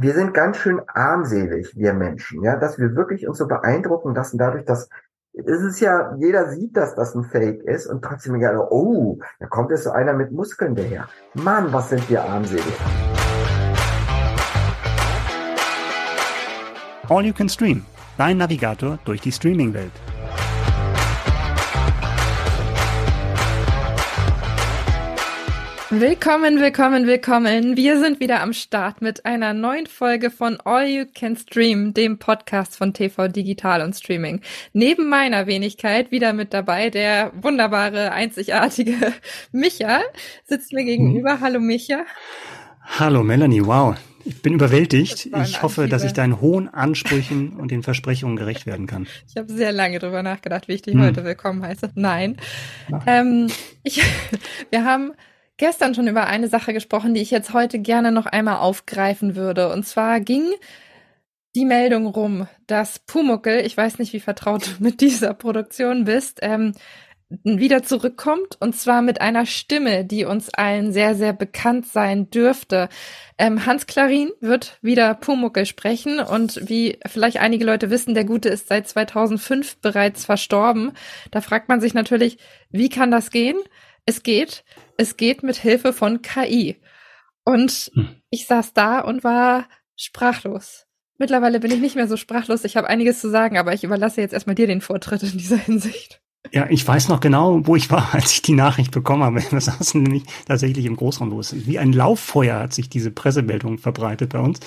wir sind ganz schön armselig, wir Menschen, ja, dass wir wirklich uns so beeindrucken lassen dadurch, dass es ist ja, jeder sieht, dass das ein Fake ist und trotzdem egal, oh, da kommt jetzt so einer mit Muskeln daher. Mann, was sind wir armselig. All You Can Stream, dein Navigator durch die Streaming-Welt. Willkommen, willkommen, willkommen. Wir sind wieder am Start mit einer neuen Folge von All You Can Stream, dem Podcast von TV Digital und Streaming. Neben meiner Wenigkeit wieder mit dabei der wunderbare, einzigartige Micha sitzt mir gegenüber. Mhm. Hallo Micha. Hallo Melanie, wow. Ich bin überwältigt. Ich hoffe, dass ich deinen hohen Ansprüchen und den Versprechungen gerecht werden kann. Ich habe sehr lange darüber nachgedacht, wie ich dich hm. heute willkommen heiße. Nein. Ähm, ich, wir haben gestern schon über eine Sache gesprochen, die ich jetzt heute gerne noch einmal aufgreifen würde. Und zwar ging die Meldung rum, dass Pumuckel, ich weiß nicht, wie vertraut du mit dieser Produktion bist, ähm, wieder zurückkommt und zwar mit einer Stimme, die uns allen sehr, sehr bekannt sein dürfte. Ähm, Hans Klarin wird wieder Pumuckel sprechen und wie vielleicht einige Leute wissen, der Gute ist seit 2005 bereits verstorben. Da fragt man sich natürlich, wie kann das gehen? Es geht es geht mit Hilfe von KI. Und hm. ich saß da und war sprachlos. Mittlerweile bin ich nicht mehr so sprachlos. Ich habe einiges zu sagen, aber ich überlasse jetzt erstmal dir den Vortritt in dieser Hinsicht. Ja, ich weiß noch genau, wo ich war, als ich die Nachricht bekommen habe. Wir saßen nämlich tatsächlich im Großraum los. Wie ein Lauffeuer hat sich diese Pressemeldung verbreitet bei uns.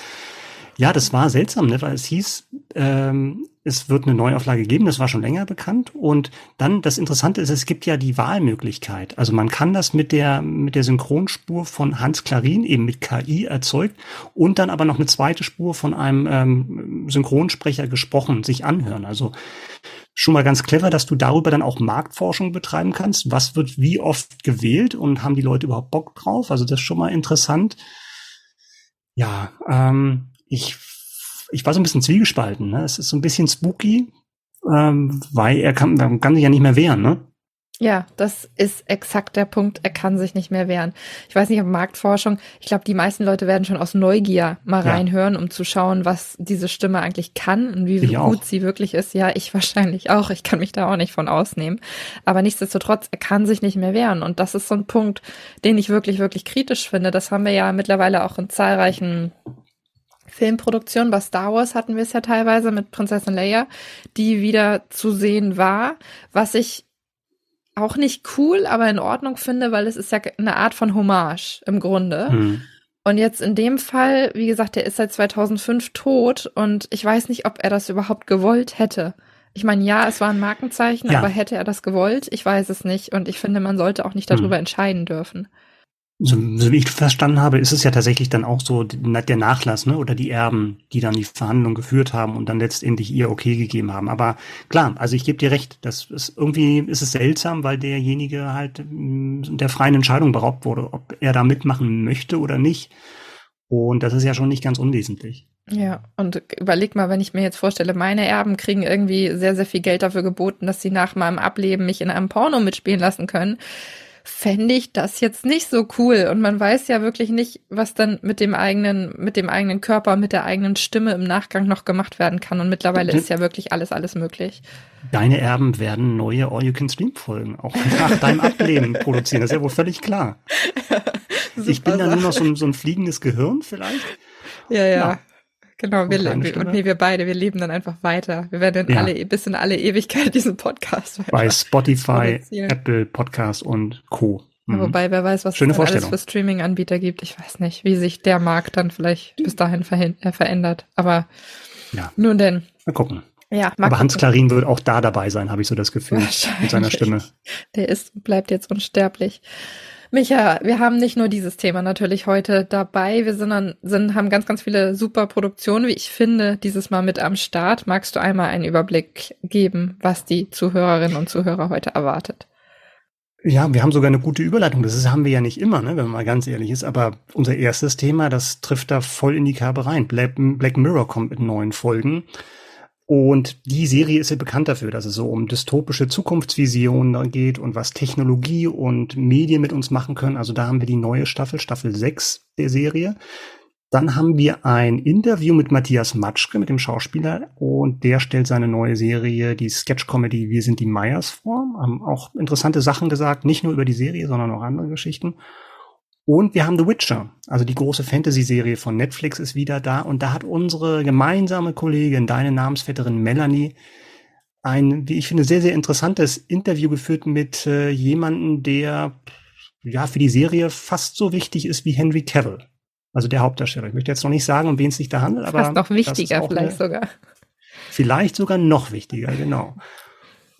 Ja, das war seltsam, ne? weil es hieß, ähm, es wird eine Neuauflage geben, das war schon länger bekannt. Und dann, das Interessante ist, es gibt ja die Wahlmöglichkeit. Also man kann das mit der, mit der Synchronspur von Hans Klarin, eben mit KI erzeugt, und dann aber noch eine zweite Spur von einem ähm, Synchronsprecher gesprochen, sich anhören. Also schon mal ganz clever, dass du darüber dann auch Marktforschung betreiben kannst. Was wird wie oft gewählt und haben die Leute überhaupt Bock drauf? Also das ist schon mal interessant. Ja, ähm, ich, ich war so ein bisschen zwiegespalten. Ne? Es ist so ein bisschen spooky, ähm, weil er kann, man kann sich ja nicht mehr wehren, ne? Ja, das ist exakt der Punkt. Er kann sich nicht mehr wehren. Ich weiß nicht, ob Marktforschung, ich glaube, die meisten Leute werden schon aus Neugier mal ja. reinhören, um zu schauen, was diese Stimme eigentlich kann und wie ich gut auch. sie wirklich ist. Ja, ich wahrscheinlich auch. Ich kann mich da auch nicht von ausnehmen. Aber nichtsdestotrotz, er kann sich nicht mehr wehren. Und das ist so ein Punkt, den ich wirklich, wirklich kritisch finde. Das haben wir ja mittlerweile auch in zahlreichen Filmproduktion. Bei Star Wars hatten wir es ja teilweise mit Prinzessin Leia, die wieder zu sehen war, was ich auch nicht cool, aber in Ordnung finde, weil es ist ja eine Art von Hommage im Grunde. Mhm. Und jetzt in dem Fall, wie gesagt, der ist seit 2005 tot und ich weiß nicht, ob er das überhaupt gewollt hätte. Ich meine, ja, es war ein Markenzeichen, ja. aber hätte er das gewollt? Ich weiß es nicht und ich finde, man sollte auch nicht darüber mhm. entscheiden dürfen so, so wie ich verstanden habe, ist es ja tatsächlich dann auch so der Nachlass, ne, oder die Erben, die dann die Verhandlungen geführt haben und dann letztendlich ihr okay gegeben haben. Aber klar, also ich gebe dir recht, das ist irgendwie ist es seltsam, weil derjenige halt mm, der freien Entscheidung beraubt wurde, ob er da mitmachen möchte oder nicht. Und das ist ja schon nicht ganz unwesentlich. Ja, und überleg mal, wenn ich mir jetzt vorstelle, meine Erben kriegen irgendwie sehr, sehr viel Geld dafür geboten, dass sie nach meinem Ableben mich in einem Porno mitspielen lassen können fände ich das jetzt nicht so cool. Und man weiß ja wirklich nicht, was dann mit dem eigenen, mit dem eigenen Körper, mit der eigenen Stimme im Nachgang noch gemacht werden kann. Und mittlerweile ist ja wirklich alles, alles möglich. Deine Erben werden neue All You Can Stream Folgen auch nach deinem Ableben produzieren. Das ist ja wohl völlig klar. ich bin da nur noch so ein, so ein fliegendes Gehirn vielleicht. Ja, ja. ja. Genau, wir, wir, und nee, wir beide, wir leben dann einfach weiter. Wir werden ja. alle, bis in alle Ewigkeit diesen Podcast Bei Spotify, Apple Podcast und Co. Mhm. Wobei, wer weiß, was Schöne es alles für Streaming-Anbieter gibt. Ich weiß nicht, wie sich der Markt dann vielleicht bis dahin äh, verändert. Aber ja. nun denn. Mal gucken. Ja, Aber Hans Klarin wird auch da dabei sein, habe ich so das Gefühl, mit seiner Stimme. Der ist, bleibt jetzt unsterblich. Micha, wir haben nicht nur dieses Thema natürlich heute dabei. Wir sind, sind, haben ganz, ganz viele super Produktionen, wie ich finde, dieses Mal mit am Start. Magst du einmal einen Überblick geben, was die Zuhörerinnen und Zuhörer heute erwartet? Ja, wir haben sogar eine gute Überleitung. Das ist, haben wir ja nicht immer, ne, wenn man mal ganz ehrlich ist. Aber unser erstes Thema, das trifft da voll in die Kerbe rein. Black, Black Mirror kommt mit neuen Folgen. Und die Serie ist ja bekannt dafür, dass es so um dystopische Zukunftsvisionen geht und was Technologie und Medien mit uns machen können. Also da haben wir die neue Staffel, Staffel 6 der Serie. Dann haben wir ein Interview mit Matthias Matschke, mit dem Schauspieler, und der stellt seine neue Serie, die Sketch-Comedy Wir sind die Meyers vor. Haben auch interessante Sachen gesagt, nicht nur über die Serie, sondern auch andere Geschichten. Und wir haben The Witcher, also die große Fantasy-Serie von Netflix ist wieder da. Und da hat unsere gemeinsame Kollegin, deine Namensvetterin Melanie, ein, wie ich finde, sehr, sehr interessantes Interview geführt mit äh, jemanden, der ja für die Serie fast so wichtig ist wie Henry Cavill. Also der Hauptdarsteller. Ich möchte jetzt noch nicht sagen, um wen es sich da handelt, aber. Fast noch wichtiger vielleicht eine, sogar. Vielleicht sogar noch wichtiger, genau.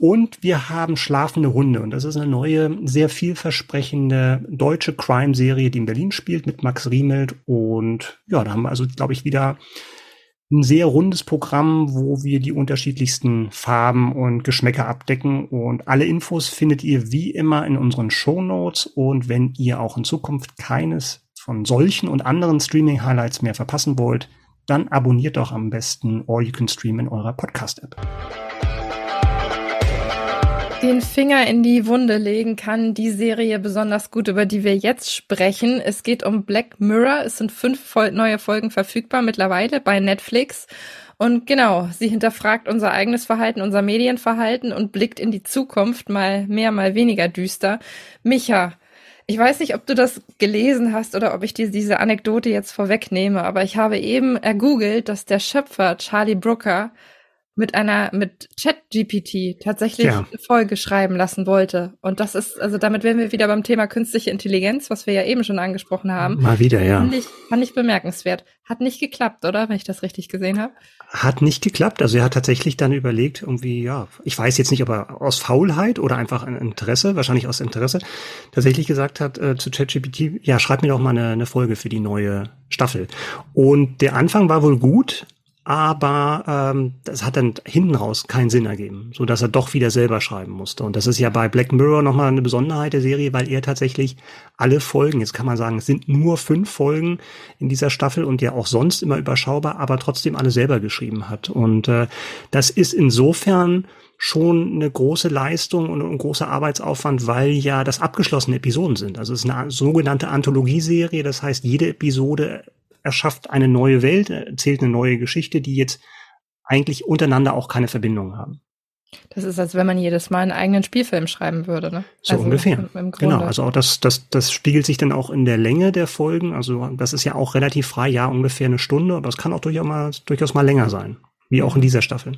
Und wir haben Schlafende Hunde. Und das ist eine neue, sehr vielversprechende deutsche Crime-Serie, die in Berlin spielt mit Max Riemelt. Und ja, da haben wir also, glaube ich, wieder ein sehr rundes Programm, wo wir die unterschiedlichsten Farben und Geschmäcker abdecken. Und alle Infos findet ihr wie immer in unseren Show Notes. Und wenn ihr auch in Zukunft keines von solchen und anderen Streaming-Highlights mehr verpassen wollt, dann abonniert doch am besten All You Can Stream in eurer Podcast-App. Den Finger in die Wunde legen kann die Serie besonders gut, über die wir jetzt sprechen. Es geht um Black Mirror. Es sind fünf neue Folgen verfügbar mittlerweile bei Netflix. Und genau, sie hinterfragt unser eigenes Verhalten, unser Medienverhalten und blickt in die Zukunft, mal mehr, mal weniger düster. Micha, ich weiß nicht, ob du das gelesen hast oder ob ich dir diese Anekdote jetzt vorwegnehme, aber ich habe eben ergoogelt, dass der Schöpfer Charlie Brooker mit einer mit ChatGPT tatsächlich ja. eine Folge schreiben lassen wollte. Und das ist, also damit wären wir wieder beim Thema künstliche Intelligenz, was wir ja eben schon angesprochen haben. Mal wieder, ja. Fand ich, fand ich bemerkenswert. Hat nicht geklappt, oder? Wenn ich das richtig gesehen habe. Hat nicht geklappt. Also er hat tatsächlich dann überlegt, irgendwie, ja, ich weiß jetzt nicht, ob er aus Faulheit oder einfach ein Interesse, wahrscheinlich aus Interesse, tatsächlich gesagt hat äh, zu ChatGPT, ja, schreib mir doch mal eine, eine Folge für die neue Staffel. Und der Anfang war wohl gut, aber ähm, das hat dann hinten raus keinen Sinn ergeben, so dass er doch wieder selber schreiben musste. Und das ist ja bei Black Mirror nochmal eine Besonderheit der Serie, weil er tatsächlich alle Folgen, jetzt kann man sagen, es sind nur fünf Folgen in dieser Staffel und ja auch sonst immer überschaubar, aber trotzdem alle selber geschrieben hat. Und äh, das ist insofern schon eine große Leistung und ein großer Arbeitsaufwand, weil ja das abgeschlossene Episoden sind. Also es ist eine sogenannte Anthologieserie, das heißt, jede Episode erschafft eine neue Welt, erzählt eine neue Geschichte, die jetzt eigentlich untereinander auch keine Verbindung haben. Das ist, als wenn man jedes Mal einen eigenen Spielfilm schreiben würde, ne? So also ungefähr. Genau, also auch das, das, das spiegelt sich dann auch in der Länge der Folgen. Also das ist ja auch relativ frei, ja, ungefähr eine Stunde, aber es kann auch durchaus mal, durchaus mal länger sein. Wie auch in dieser Staffel.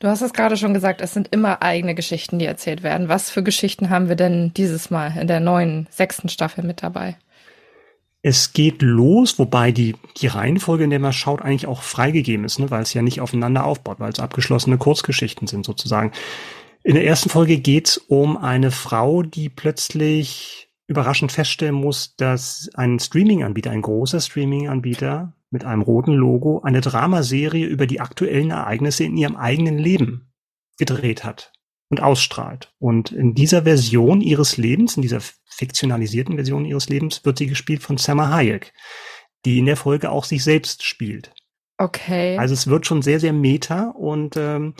Du hast es gerade schon gesagt, es sind immer eigene Geschichten, die erzählt werden. Was für Geschichten haben wir denn dieses Mal in der neuen sechsten Staffel mit dabei? Es geht los, wobei die, die Reihenfolge, in der man schaut, eigentlich auch freigegeben ist, ne, weil es ja nicht aufeinander aufbaut, weil es abgeschlossene Kurzgeschichten sind sozusagen. In der ersten Folge geht es um eine Frau, die plötzlich überraschend feststellen muss, dass ein Streaming-Anbieter, ein großer Streaming-Anbieter mit einem roten Logo eine Dramaserie über die aktuellen Ereignisse in ihrem eigenen Leben gedreht hat und ausstrahlt. Und in dieser Version ihres Lebens, in dieser fiktionalisierten Version ihres Lebens, wird sie gespielt von Selma Hayek, die in der Folge auch sich selbst spielt. Okay. Also es wird schon sehr, sehr meta und ähm,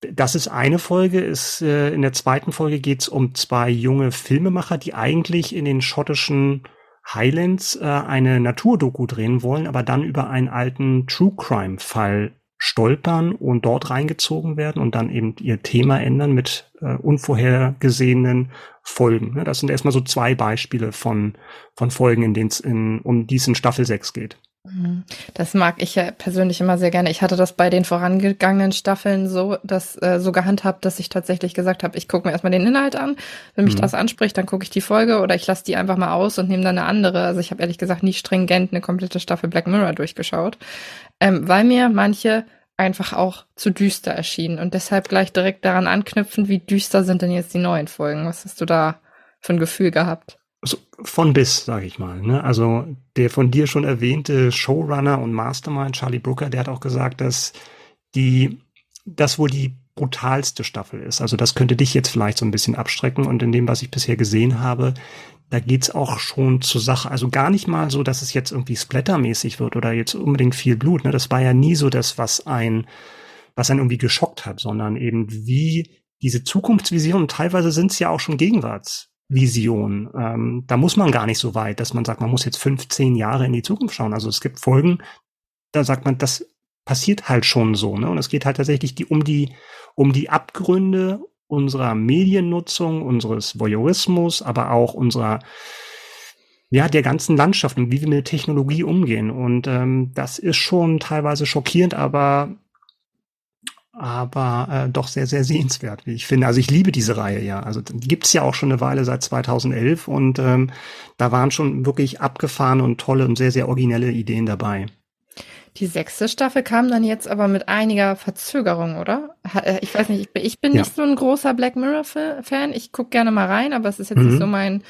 das ist eine Folge. Ist, äh, in der zweiten Folge geht es um zwei junge Filmemacher, die eigentlich in den schottischen Highlands äh, eine Naturdoku drehen wollen, aber dann über einen alten True Crime Fall stolpern und dort reingezogen werden und dann eben ihr Thema ändern mit äh, unvorhergesehenen Folgen. Das sind erstmal so zwei Beispiele von, von Folgen, in denen es in, um die es in Staffel 6 geht. Mhm. Das mag ich ja persönlich immer sehr gerne. Ich hatte das bei den vorangegangenen Staffeln so, dass äh, so gehandhabt, dass ich tatsächlich gesagt habe, ich gucke mir erstmal den Inhalt an. Wenn mich mhm. das anspricht, dann gucke ich die Folge oder ich lasse die einfach mal aus und nehme dann eine andere. Also ich habe ehrlich gesagt nie stringent eine komplette Staffel Black Mirror durchgeschaut, ähm, weil mir manche einfach auch zu düster erschienen und deshalb gleich direkt daran anknüpfen, wie düster sind denn jetzt die neuen Folgen? Was hast du da für ein Gefühl gehabt? Also von bis, sage ich mal. Ne? Also der von dir schon erwähnte Showrunner und Mastermind Charlie Brooker, der hat auch gesagt, dass die, das wohl die brutalste Staffel ist. Also das könnte dich jetzt vielleicht so ein bisschen abstrecken und in dem, was ich bisher gesehen habe, da geht's auch schon zur Sache. Also gar nicht mal so, dass es jetzt irgendwie splattermäßig wird oder jetzt unbedingt viel Blut. Ne? Das war ja nie so das, was ein, was einen irgendwie geschockt hat, sondern eben wie diese Zukunftsvision, teilweise sind es ja auch schon Gegenwarts Vision. Ähm, da muss man gar nicht so weit, dass man sagt, man muss jetzt 15 Jahre in die Zukunft schauen. Also es gibt Folgen, da sagt man, das passiert halt schon so. Ne? Und es geht halt tatsächlich die, um die um die Abgründe unserer Mediennutzung, unseres Voyeurismus, aber auch unserer ja, der ganzen Landschaft und wie wir mit Technologie umgehen. Und ähm, das ist schon teilweise schockierend, aber aber äh, doch sehr, sehr sehenswert, wie ich finde. Also ich liebe diese Reihe ja. Also die gibt's ja auch schon eine Weile seit 2011 und ähm, da waren schon wirklich abgefahrene und tolle und sehr, sehr originelle Ideen dabei. Die sechste Staffel kam dann jetzt aber mit einiger Verzögerung, oder? Äh, ich weiß nicht, ich bin, nicht ja. so ein großer Black Mirror-Fan. Ich gucke gerne mal rein, aber es ist jetzt mhm. nicht so mein,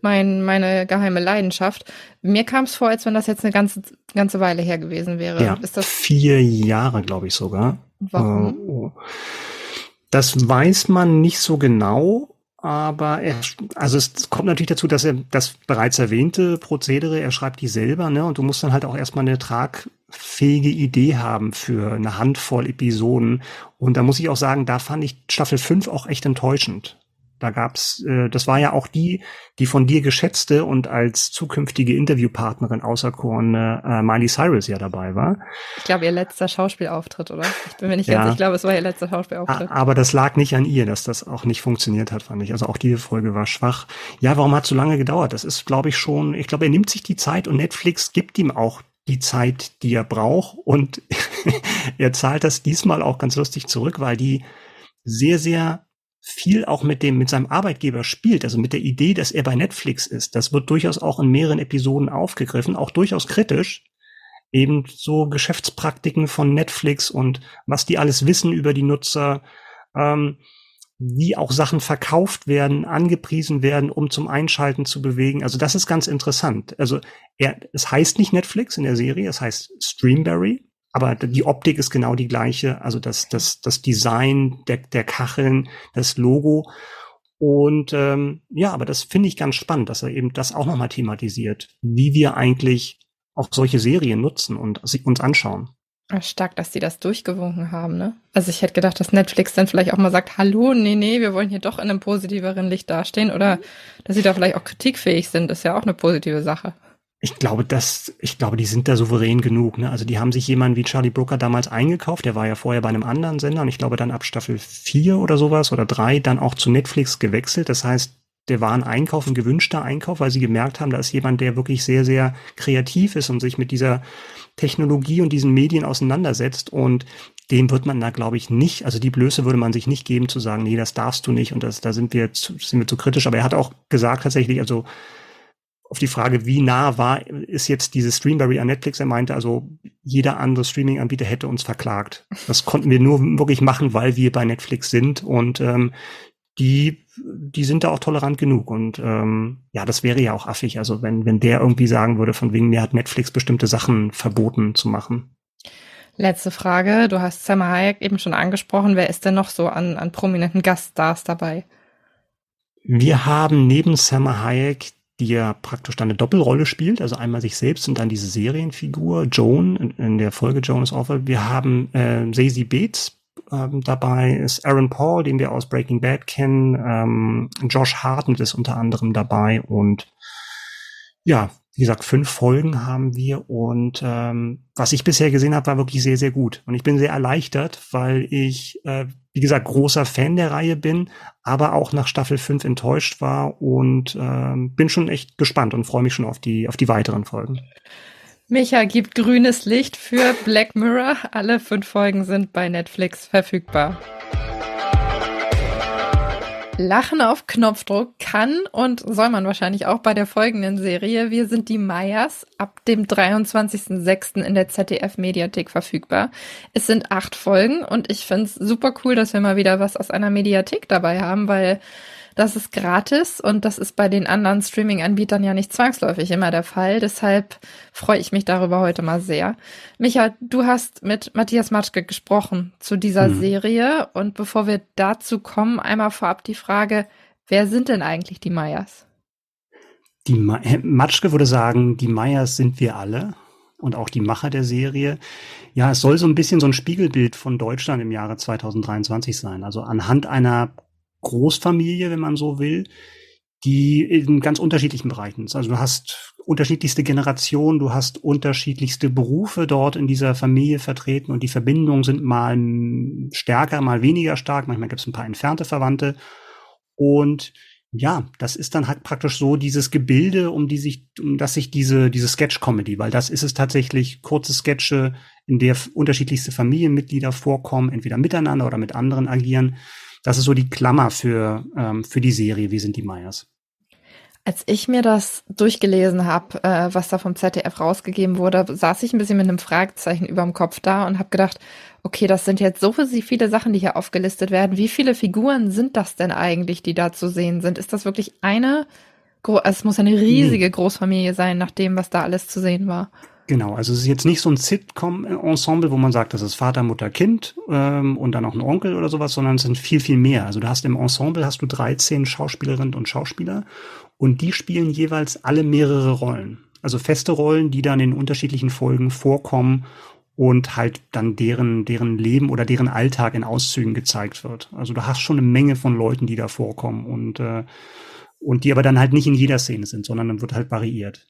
mein, meine geheime Leidenschaft. Mir kam es vor, als wenn das jetzt eine ganze, ganze Weile her gewesen wäre. Ja, ist das vier Jahre, glaube ich sogar. Warum? Uh, das weiß man nicht so genau. Aber er, also es kommt natürlich dazu, dass er das bereits erwähnte Prozedere, er schreibt die selber, ne? Und du musst dann halt auch erstmal eine tragfähige Idee haben für eine Handvoll Episoden. Und da muss ich auch sagen, da fand ich Staffel 5 auch echt enttäuschend. Da gab's, äh, das war ja auch die, die von dir geschätzte und als zukünftige Interviewpartnerin auserkorene äh, Miley Cyrus ja dabei war. Ich glaube, ihr letzter Schauspielauftritt, oder? Ich bin mir nicht ja. ganz, ich glaube, es war ihr letzter Schauspielauftritt. Aber das lag nicht an ihr, dass das auch nicht funktioniert hat, fand ich. Also auch diese Folge war schwach. Ja, warum hat es so lange gedauert? Das ist, glaube ich, schon, ich glaube, er nimmt sich die Zeit und Netflix gibt ihm auch die Zeit, die er braucht und er zahlt das diesmal auch ganz lustig zurück, weil die sehr, sehr viel auch mit dem, mit seinem Arbeitgeber spielt, also mit der Idee, dass er bei Netflix ist. Das wird durchaus auch in mehreren Episoden aufgegriffen, auch durchaus kritisch. Eben so Geschäftspraktiken von Netflix und was die alles wissen über die Nutzer, ähm, wie auch Sachen verkauft werden, angepriesen werden, um zum Einschalten zu bewegen. Also das ist ganz interessant. Also er, es heißt nicht Netflix in der Serie, es heißt Streamberry aber die Optik ist genau die gleiche, also das, das, das Design der, der Kacheln, das Logo. Und ähm, ja, aber das finde ich ganz spannend, dass er eben das auch nochmal thematisiert, wie wir eigentlich auch solche Serien nutzen und uns anschauen. Stark, dass die das durchgewunken haben, ne? Also ich hätte gedacht, dass Netflix dann vielleicht auch mal sagt, hallo, nee, nee, wir wollen hier doch in einem positiveren Licht dastehen oder dass sie da vielleicht auch kritikfähig sind, ist ja auch eine positive Sache ich glaube, das, ich glaube, die sind da souverän genug. Ne? Also die haben sich jemanden wie Charlie Brooker damals eingekauft. Der war ja vorher bei einem anderen Sender und ich glaube dann ab Staffel 4 oder sowas oder 3 dann auch zu Netflix gewechselt. Das heißt, der war ein Einkauf, ein gewünschter Einkauf, weil sie gemerkt haben, da ist jemand, der wirklich sehr, sehr kreativ ist und sich mit dieser Technologie und diesen Medien auseinandersetzt. Und dem wird man da, glaube ich, nicht, also die Blöße würde man sich nicht geben, zu sagen, nee, das darfst du nicht und das, da sind wir, zu, sind wir zu kritisch. Aber er hat auch gesagt tatsächlich, also auf die Frage, wie nah war, ist jetzt diese Streamberry an Netflix, er meinte, also jeder andere Streaming-Anbieter hätte uns verklagt. Das konnten wir nur wirklich machen, weil wir bei Netflix sind und ähm, die, die sind da auch tolerant genug. Und ähm, ja, das wäre ja auch affig, also wenn, wenn der irgendwie sagen würde, von wegen mir hat Netflix bestimmte Sachen verboten zu machen. Letzte Frage, du hast Sam Hayek eben schon angesprochen. Wer ist denn noch so an, an prominenten Gaststars dabei? Wir haben neben Sam Hayek die ja praktisch dann eine Doppelrolle spielt, also einmal sich selbst und dann diese Serienfigur Joan in, in der Folge Joan is Awful. Wir haben äh, Zazie Bates ähm, dabei, ist Aaron Paul, den wir aus Breaking Bad kennen, ähm, Josh Hartnett ist unter anderem dabei und ja, wie gesagt, fünf Folgen haben wir und ähm, was ich bisher gesehen habe, war wirklich sehr, sehr gut. Und ich bin sehr erleichtert, weil ich, äh, wie gesagt, großer Fan der Reihe bin, aber auch nach Staffel 5 enttäuscht war und äh, bin schon echt gespannt und freue mich schon auf die, auf die weiteren Folgen. Micha gibt grünes Licht für Black Mirror. Alle fünf Folgen sind bei Netflix verfügbar. Lachen auf Knopfdruck kann und soll man wahrscheinlich auch bei der folgenden Serie. Wir sind die Mayas ab dem 23.06. in der ZDF-Mediathek verfügbar. Es sind acht Folgen und ich finde es super cool, dass wir mal wieder was aus einer Mediathek dabei haben, weil das ist gratis und das ist bei den anderen Streaming-Anbietern ja nicht zwangsläufig immer der Fall. Deshalb freue ich mich darüber heute mal sehr. Micha, du hast mit Matthias Matschke gesprochen zu dieser mhm. Serie und bevor wir dazu kommen, einmal vorab die Frage, wer sind denn eigentlich die Meyers? Die Ma Matschke würde sagen, die Meyers sind wir alle und auch die Macher der Serie. Ja, es soll so ein bisschen so ein Spiegelbild von Deutschland im Jahre 2023 sein. Also anhand einer Großfamilie, wenn man so will, die in ganz unterschiedlichen Bereichen ist. Also du hast unterschiedlichste Generationen, du hast unterschiedlichste Berufe dort in dieser Familie vertreten und die Verbindungen sind mal stärker, mal weniger stark. Manchmal gibt es ein paar entfernte Verwandte. Und ja, das ist dann halt praktisch so dieses Gebilde, um die sich, um das sich diese, diese Sketch-Comedy, weil das ist es tatsächlich, kurze Sketche, in der unterschiedlichste Familienmitglieder vorkommen, entweder miteinander oder mit anderen agieren. Das ist so die Klammer für, ähm, für die Serie, wie sind die Meyers. Als ich mir das durchgelesen habe, äh, was da vom ZDF rausgegeben wurde, saß ich ein bisschen mit einem Fragezeichen über dem Kopf da und habe gedacht, okay, das sind jetzt so viele Sachen, die hier aufgelistet werden. Wie viele Figuren sind das denn eigentlich, die da zu sehen sind? Ist das wirklich eine? Also es muss eine riesige nee. Großfamilie sein, nach dem, was da alles zu sehen war. Genau, also es ist jetzt nicht so ein Sitcom-Ensemble, wo man sagt, das ist Vater, Mutter, Kind ähm, und dann noch ein Onkel oder sowas, sondern es sind viel, viel mehr. Also du hast im Ensemble hast du 13 Schauspielerinnen und Schauspieler und die spielen jeweils alle mehrere Rollen. Also feste Rollen, die dann in unterschiedlichen Folgen vorkommen und halt dann deren, deren Leben oder deren Alltag in Auszügen gezeigt wird. Also du hast schon eine Menge von Leuten, die da vorkommen und, äh, und die aber dann halt nicht in jeder Szene sind, sondern dann wird halt variiert.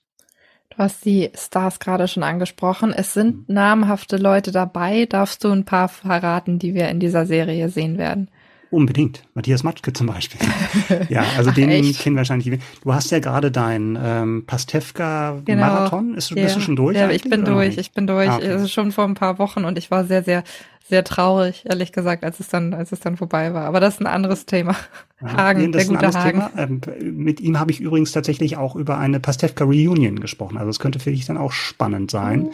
Du hast die Stars gerade schon angesprochen. Es sind mhm. namhafte Leute dabei. Darfst du ein paar verraten, die wir in dieser Serie sehen werden? Unbedingt. Matthias Matschke zum Beispiel. ja, also Ach, den echt? kennen wahrscheinlich. Du hast ja gerade dein ähm, Pastewka-Marathon. Genau. Ist, ja. Bist du schon durch? Ja, ich bin durch. Ich bin durch. Ah, okay. Es ist schon vor ein paar Wochen und ich war sehr, sehr, sehr traurig, ehrlich gesagt, als es dann, als es dann vorbei war. Aber das ist ein anderes Thema. Ja, Hagen, nee, das der gute Hagen. Ähm, mit ihm habe ich übrigens tatsächlich auch über eine Pastewka Reunion gesprochen. Also es könnte für dich dann auch spannend sein. Mhm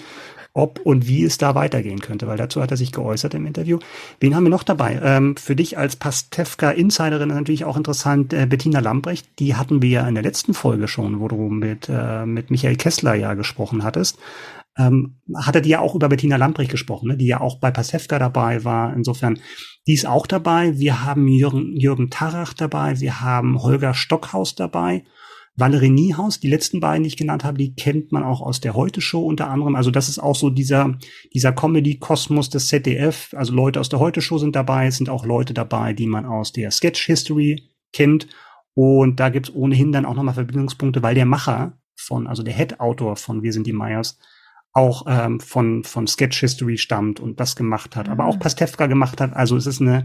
ob und wie es da weitergehen könnte, weil dazu hat er sich geäußert im Interview. Wen haben wir noch dabei? Ähm, für dich als Pastewka-Insiderin natürlich auch interessant, äh, Bettina Lambrecht, die hatten wir ja in der letzten Folge schon, wo du mit, äh, mit Michael Kessler ja gesprochen hattest. Ähm, hatte die ja auch über Bettina Lambrecht gesprochen, ne, die ja auch bei Pastewka dabei war. Insofern, die ist auch dabei. Wir haben Jürgen, Jürgen Tarach dabei, wir haben Holger Stockhaus dabei Valerie Niehaus, die letzten beiden, die ich genannt habe, die kennt man auch aus der Heute-Show unter anderem. Also das ist auch so dieser, dieser Comedy-Kosmos des ZDF. Also Leute aus der Heute-Show sind dabei, es sind auch Leute dabei, die man aus der Sketch-History kennt. Und da gibt's ohnehin dann auch nochmal Verbindungspunkte, weil der Macher von, also der Head-Autor von Wir sind die Meyers, auch ähm, von, von Sketch History stammt und das gemacht hat, aber auch ah. Pastewka gemacht hat. Also es ist eine,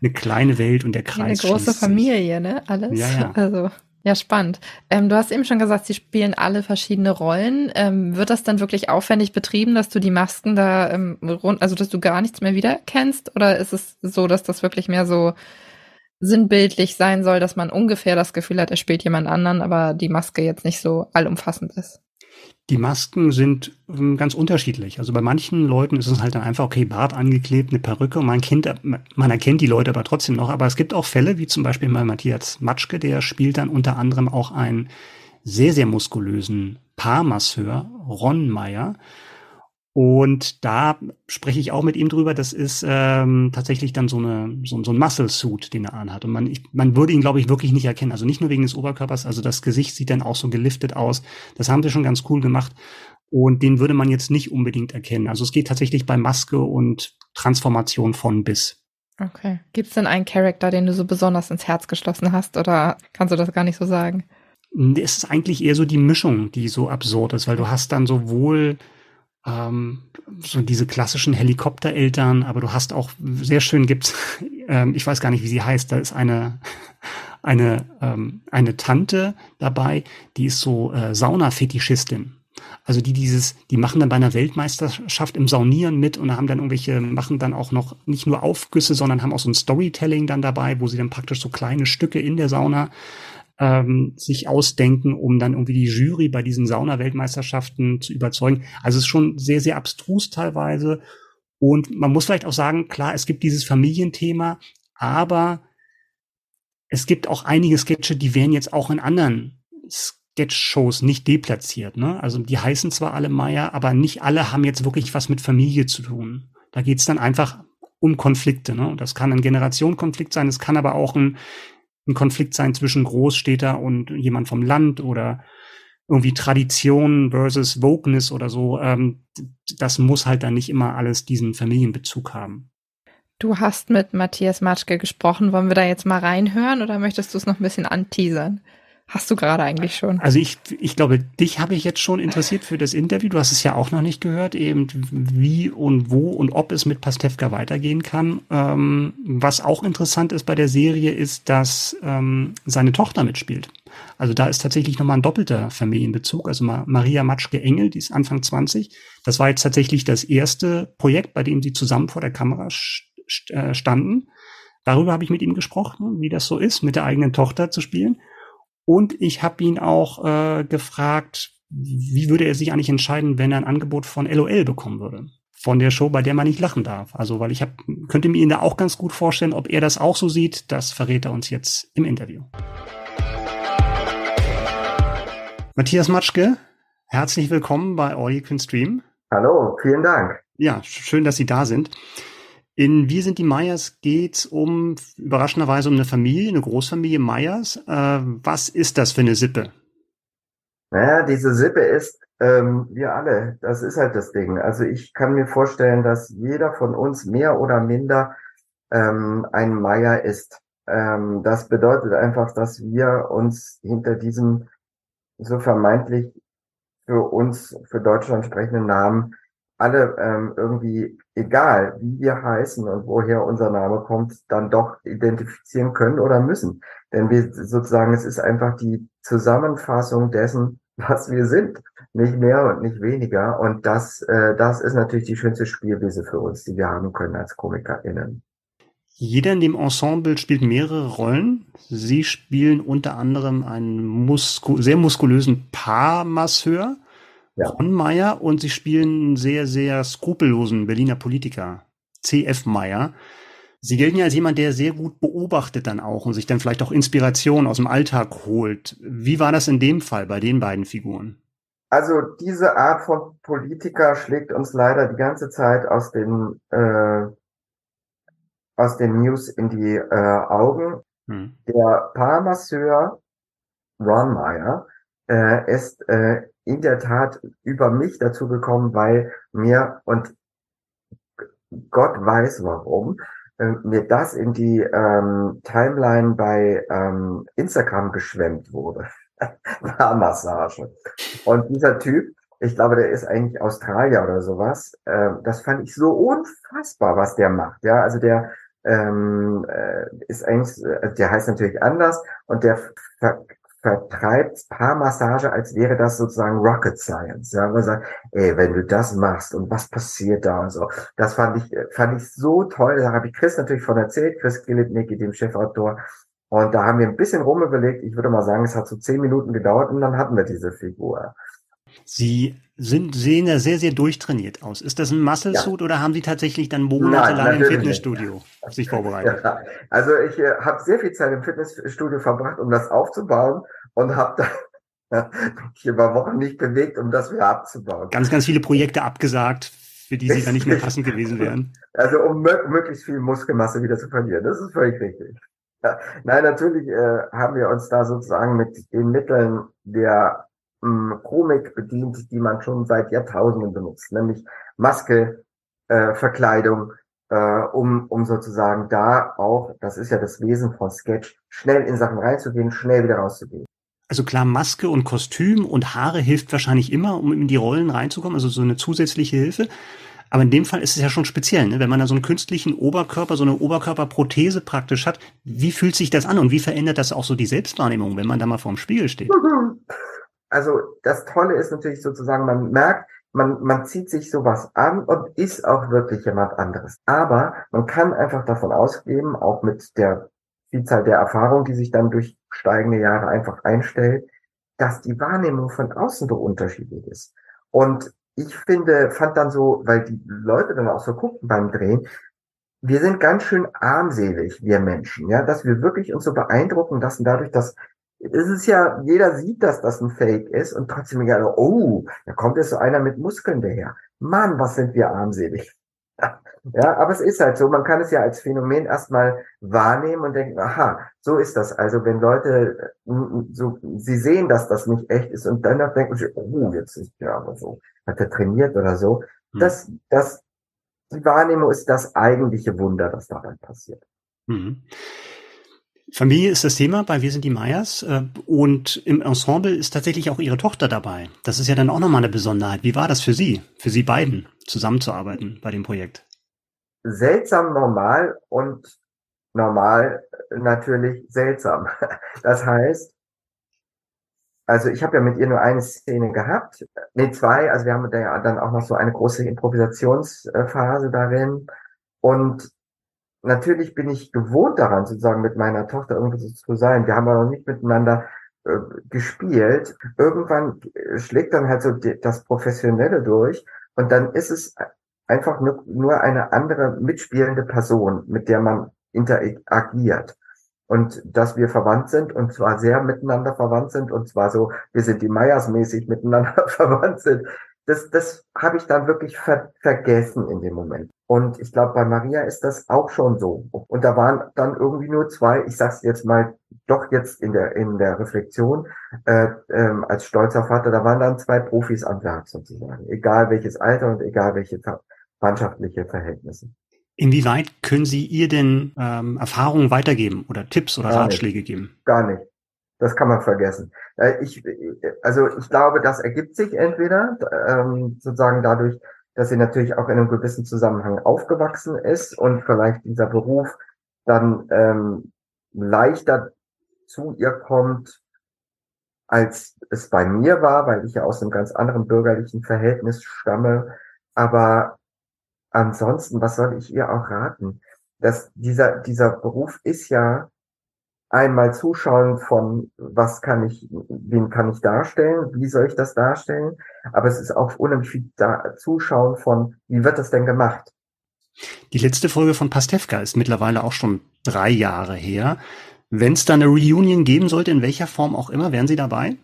eine kleine Welt und der Kreis. Eine große Familie, ne? Alles. Ja, ja. Also ja, spannend. Ähm, du hast eben schon gesagt, sie spielen alle verschiedene Rollen. Ähm, wird das dann wirklich aufwendig betrieben, dass du die Masken da ähm, rund, also dass du gar nichts mehr wiedererkennst? Oder ist es so, dass das wirklich mehr so sinnbildlich sein soll, dass man ungefähr das Gefühl hat, er spielt jemand anderen, aber die Maske jetzt nicht so allumfassend ist? Die Masken sind ähm, ganz unterschiedlich. Also bei manchen Leuten ist es halt dann einfach, okay, Bart angeklebt, eine Perücke und man kennt, man erkennt die Leute aber trotzdem noch. Aber es gibt auch Fälle, wie zum Beispiel bei Matthias Matschke, der spielt dann unter anderem auch einen sehr, sehr muskulösen Paarmasseur, Ron Meyer. Und da spreche ich auch mit ihm drüber. Das ist ähm, tatsächlich dann so, eine, so, so ein Muscle-Suit, den er anhat. Und man, ich, man würde ihn, glaube ich, wirklich nicht erkennen. Also nicht nur wegen des Oberkörpers, also das Gesicht sieht dann auch so geliftet aus. Das haben sie schon ganz cool gemacht. Und den würde man jetzt nicht unbedingt erkennen. Also es geht tatsächlich bei Maske und Transformation von bis. Okay. Gibt es denn einen Charakter, den du so besonders ins Herz geschlossen hast? Oder kannst du das gar nicht so sagen? Es ist eigentlich eher so die Mischung, die so absurd ist, weil du hast dann sowohl ähm, so diese klassischen Helikoptereltern, aber du hast auch sehr schön gibt's, ähm, ich weiß gar nicht, wie sie heißt, da ist eine eine ähm, eine Tante dabei, die ist so äh, Sauna-Fetischistin. Also die dieses, die machen dann bei einer Weltmeisterschaft im Saunieren mit und haben dann irgendwelche, machen dann auch noch nicht nur Aufgüsse, sondern haben auch so ein Storytelling dann dabei, wo sie dann praktisch so kleine Stücke in der Sauna ähm, sich ausdenken, um dann irgendwie die Jury bei diesen Sauna-Weltmeisterschaften zu überzeugen. Also es ist schon sehr, sehr abstrus teilweise. Und man muss vielleicht auch sagen, klar, es gibt dieses Familienthema, aber es gibt auch einige Sketche, die werden jetzt auch in anderen Sketch-Shows nicht deplatziert. Ne? Also die heißen zwar alle Meier, aber nicht alle haben jetzt wirklich was mit Familie zu tun. Da geht's dann einfach um Konflikte. Ne? Das kann ein Generationenkonflikt sein, es kann aber auch ein ein Konflikt sein zwischen Großstädter und jemand vom Land oder irgendwie Tradition versus Wokeness oder so. Ähm, das muss halt dann nicht immer alles diesen Familienbezug haben. Du hast mit Matthias Matschke gesprochen. Wollen wir da jetzt mal reinhören oder möchtest du es noch ein bisschen anteasern? Hast du gerade eigentlich schon? Also ich, ich glaube, dich habe ich jetzt schon interessiert für das Interview. Du hast es ja auch noch nicht gehört, eben wie und wo und ob es mit Pastewka weitergehen kann. Ähm, was auch interessant ist bei der Serie, ist, dass ähm, seine Tochter mitspielt. Also da ist tatsächlich nochmal ein doppelter Familienbezug. Also Maria Matschke-Engel, die ist Anfang 20. Das war jetzt tatsächlich das erste Projekt, bei dem sie zusammen vor der Kamera äh, standen. Darüber habe ich mit ihm gesprochen, wie das so ist, mit der eigenen Tochter zu spielen. Und ich habe ihn auch äh, gefragt, wie würde er sich eigentlich entscheiden, wenn er ein Angebot von LOL bekommen würde? Von der Show, bei der man nicht lachen darf. Also, weil ich hab, könnte mir ihn da auch ganz gut vorstellen, ob er das auch so sieht, das verrät er uns jetzt im Interview. Matthias Matschke, herzlich willkommen bei All You Can Stream. Hallo, vielen Dank. Ja, schön, dass Sie da sind. In Wir sind die Meyers geht's um, überraschenderweise um eine Familie, eine Großfamilie Meyers. Äh, was ist das für eine Sippe? Naja, diese Sippe ist ähm, wir alle. Das ist halt das Ding. Also ich kann mir vorstellen, dass jeder von uns mehr oder minder ähm, ein Meyer ist. Ähm, das bedeutet einfach, dass wir uns hinter diesem so vermeintlich für uns, für Deutschland sprechenden Namen alle ähm, irgendwie, egal wie wir heißen und woher unser Name kommt, dann doch identifizieren können oder müssen. Denn wir sozusagen, es ist einfach die Zusammenfassung dessen, was wir sind. Nicht mehr und nicht weniger. Und das, äh, das ist natürlich die schönste Spielwiese für uns, die wir haben können als KomikerInnen. Jeder in dem Ensemble spielt mehrere Rollen. Sie spielen unter anderem einen musku sehr muskulösen Paarmasseur, ja. Ron Meyer, und sie spielen einen sehr, sehr skrupellosen Berliner Politiker, C.F. Meyer. Sie gelten ja als jemand, der sehr gut beobachtet dann auch und sich dann vielleicht auch Inspiration aus dem Alltag holt. Wie war das in dem Fall bei den beiden Figuren? Also diese Art von Politiker schlägt uns leider die ganze Zeit aus den äh, aus den News in die äh, Augen. Hm. Der Paarmasseur Ron Meyer äh, ist äh, in der Tat über mich dazu gekommen, weil mir und Gott weiß warum, äh, mir das in die ähm, Timeline bei ähm, Instagram geschwemmt wurde. Paarmassage. Und dieser Typ, ich glaube, der ist eigentlich Australier oder sowas. Äh, das fand ich so unfassbar, was der macht. Ja, also der ähm, äh, ist eigentlich, äh, der heißt natürlich anders und der vertreibt Paarmassage, als wäre das sozusagen Rocket Science. Ja, man sagt, ey, wenn du das machst und was passiert da und so. Das fand ich, fand ich so toll. Da habe ich Chris natürlich von erzählt, Chris Gillipnicki, dem Chefautor. Und da haben wir ein bisschen rumüberlegt. Ich würde mal sagen, es hat so zehn Minuten gedauert und dann hatten wir diese Figur. Sie sind, sehen ja sehr, sehr durchtrainiert aus. Ist das ein Muscle Suit ja. oder haben Sie tatsächlich dann monatelang im Fitnessstudio nicht. sich vorbereitet? Ja, also ich äh, habe sehr viel Zeit im Fitnessstudio verbracht, um das aufzubauen und habe da mich über Wochen nicht bewegt, um das wieder abzubauen. Ganz, ganz viele Projekte abgesagt, für die Sie dann nicht mehr passend gewesen wären. Also um möglichst viel Muskelmasse wieder zu verlieren. Das ist völlig richtig. Ja, nein, natürlich äh, haben wir uns da sozusagen mit den Mitteln der Komik bedient, die man schon seit Jahrtausenden benutzt, nämlich Maske, äh, Verkleidung, äh, um, um sozusagen da auch, das ist ja das Wesen von Sketch, schnell in Sachen reinzugehen, schnell wieder rauszugehen. Also klar, Maske und Kostüm und Haare hilft wahrscheinlich immer, um in die Rollen reinzukommen, also so eine zusätzliche Hilfe. Aber in dem Fall ist es ja schon speziell, ne? wenn man da so einen künstlichen Oberkörper, so eine Oberkörperprothese praktisch hat. Wie fühlt sich das an und wie verändert das auch so die Selbstwahrnehmung, wenn man da mal vorm Spiegel steht? also das Tolle ist natürlich sozusagen, man merkt, man, man zieht sich sowas an und ist auch wirklich jemand anderes. Aber man kann einfach davon ausgehen, auch mit der Vielzahl der Erfahrung, die sich dann durch steigende Jahre einfach einstellt, dass die Wahrnehmung von außen so unterschiedlich ist. Und ich finde, fand dann so, weil die Leute dann auch so gucken beim Drehen, wir sind ganz schön armselig, wir Menschen, ja, dass wir wirklich uns so beeindrucken lassen dadurch, dass es ist ja, jeder sieht, dass das ein Fake ist und trotzdem egal, oh, da kommt jetzt so einer mit Muskeln daher. Mann, was sind wir armselig. Ja, aber es ist halt so, man kann es ja als Phänomen erstmal wahrnehmen und denken, aha, so ist das. Also wenn Leute so, sie sehen, dass das nicht echt ist und dann denken sie, oh, jetzt ist ja aber so, hat er trainiert oder so. Hm. Das, das, die Wahrnehmung ist das eigentliche Wunder, das dabei passiert. Mhm. Familie ist das Thema bei Wir sind die Meyers äh, und im Ensemble ist tatsächlich auch Ihre Tochter dabei. Das ist ja dann auch nochmal eine Besonderheit. Wie war das für Sie, für Sie beiden, zusammenzuarbeiten bei dem Projekt? Seltsam normal und normal natürlich seltsam. Das heißt, also ich habe ja mit ihr nur eine Szene gehabt, nee, zwei, also wir haben da ja dann auch noch so eine große Improvisationsphase darin und natürlich bin ich gewohnt daran, sozusagen mit meiner Tochter irgendwie zu sein. Wir haben aber noch nicht miteinander äh, gespielt. Irgendwann schlägt dann halt so die, das Professionelle durch und dann ist es einfach nur, nur eine andere mitspielende Person, mit der man interagiert. Und dass wir verwandt sind und zwar sehr miteinander verwandt sind und zwar so, wir sind die Meyers mäßig miteinander verwandt sind, das, das habe ich dann wirklich ver vergessen in dem Moment. Und ich glaube, bei Maria ist das auch schon so. Und da waren dann irgendwie nur zwei, ich sag's jetzt mal doch jetzt in der, in der Reflexion, äh, ähm, als stolzer Vater, da waren dann zwei Profis am Werk sozusagen. Egal welches Alter und egal welche mannschaftliche Verhältnisse. Inwieweit können Sie ihr denn ähm, Erfahrungen weitergeben oder Tipps oder Gar Ratschläge nicht. geben? Gar nicht. Das kann man vergessen. Äh, ich, also ich glaube, das ergibt sich entweder ähm, sozusagen dadurch, dass sie natürlich auch in einem gewissen Zusammenhang aufgewachsen ist und vielleicht dieser Beruf dann ähm, leichter zu ihr kommt, als es bei mir war, weil ich ja aus einem ganz anderen bürgerlichen Verhältnis stamme. Aber ansonsten, was soll ich ihr auch raten? Dass dieser, dieser Beruf ist ja einmal zuschauen von, was kann ich, wen kann ich darstellen, wie soll ich das darstellen, aber es ist auch unheimlich viel da, Zuschauen von, wie wird das denn gemacht? Die letzte Folge von Pastewka ist mittlerweile auch schon drei Jahre her. Wenn es da eine Reunion geben sollte, in welcher Form auch immer, wären Sie dabei?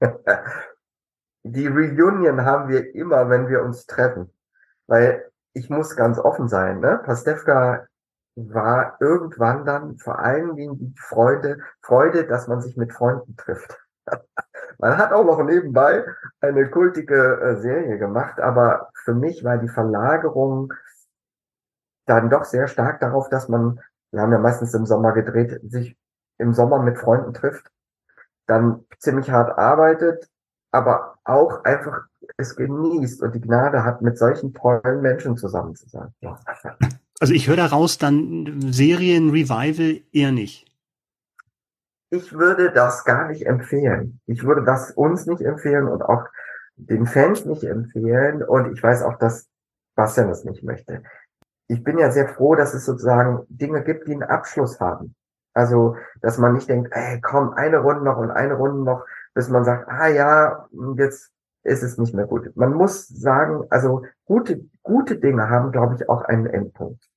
Die Reunion haben wir immer, wenn wir uns treffen. Weil ich muss ganz offen sein, ne? Pastewka war irgendwann dann vor allen Dingen die Freude, Freude, dass man sich mit Freunden trifft. man hat auch noch nebenbei eine kultige äh, Serie gemacht, aber für mich war die Verlagerung dann doch sehr stark darauf, dass man, wir haben ja meistens im Sommer gedreht, sich im Sommer mit Freunden trifft, dann ziemlich hart arbeitet, aber auch einfach es genießt und die Gnade hat, mit solchen tollen Menschen zusammen zu sein. Ja. Also ich höre daraus dann Serien, Revival eher nicht. Ich würde das gar nicht empfehlen. Ich würde das uns nicht empfehlen und auch den Fans nicht empfehlen. Und ich weiß auch, dass Bastian das nicht möchte. Ich bin ja sehr froh, dass es sozusagen Dinge gibt, die einen Abschluss haben. Also, dass man nicht denkt, ey, komm, eine Runde noch und eine Runde noch, bis man sagt, ah ja, jetzt ist es nicht mehr gut. Man muss sagen, also gute, gute Dinge haben, glaube ich, auch einen Endpunkt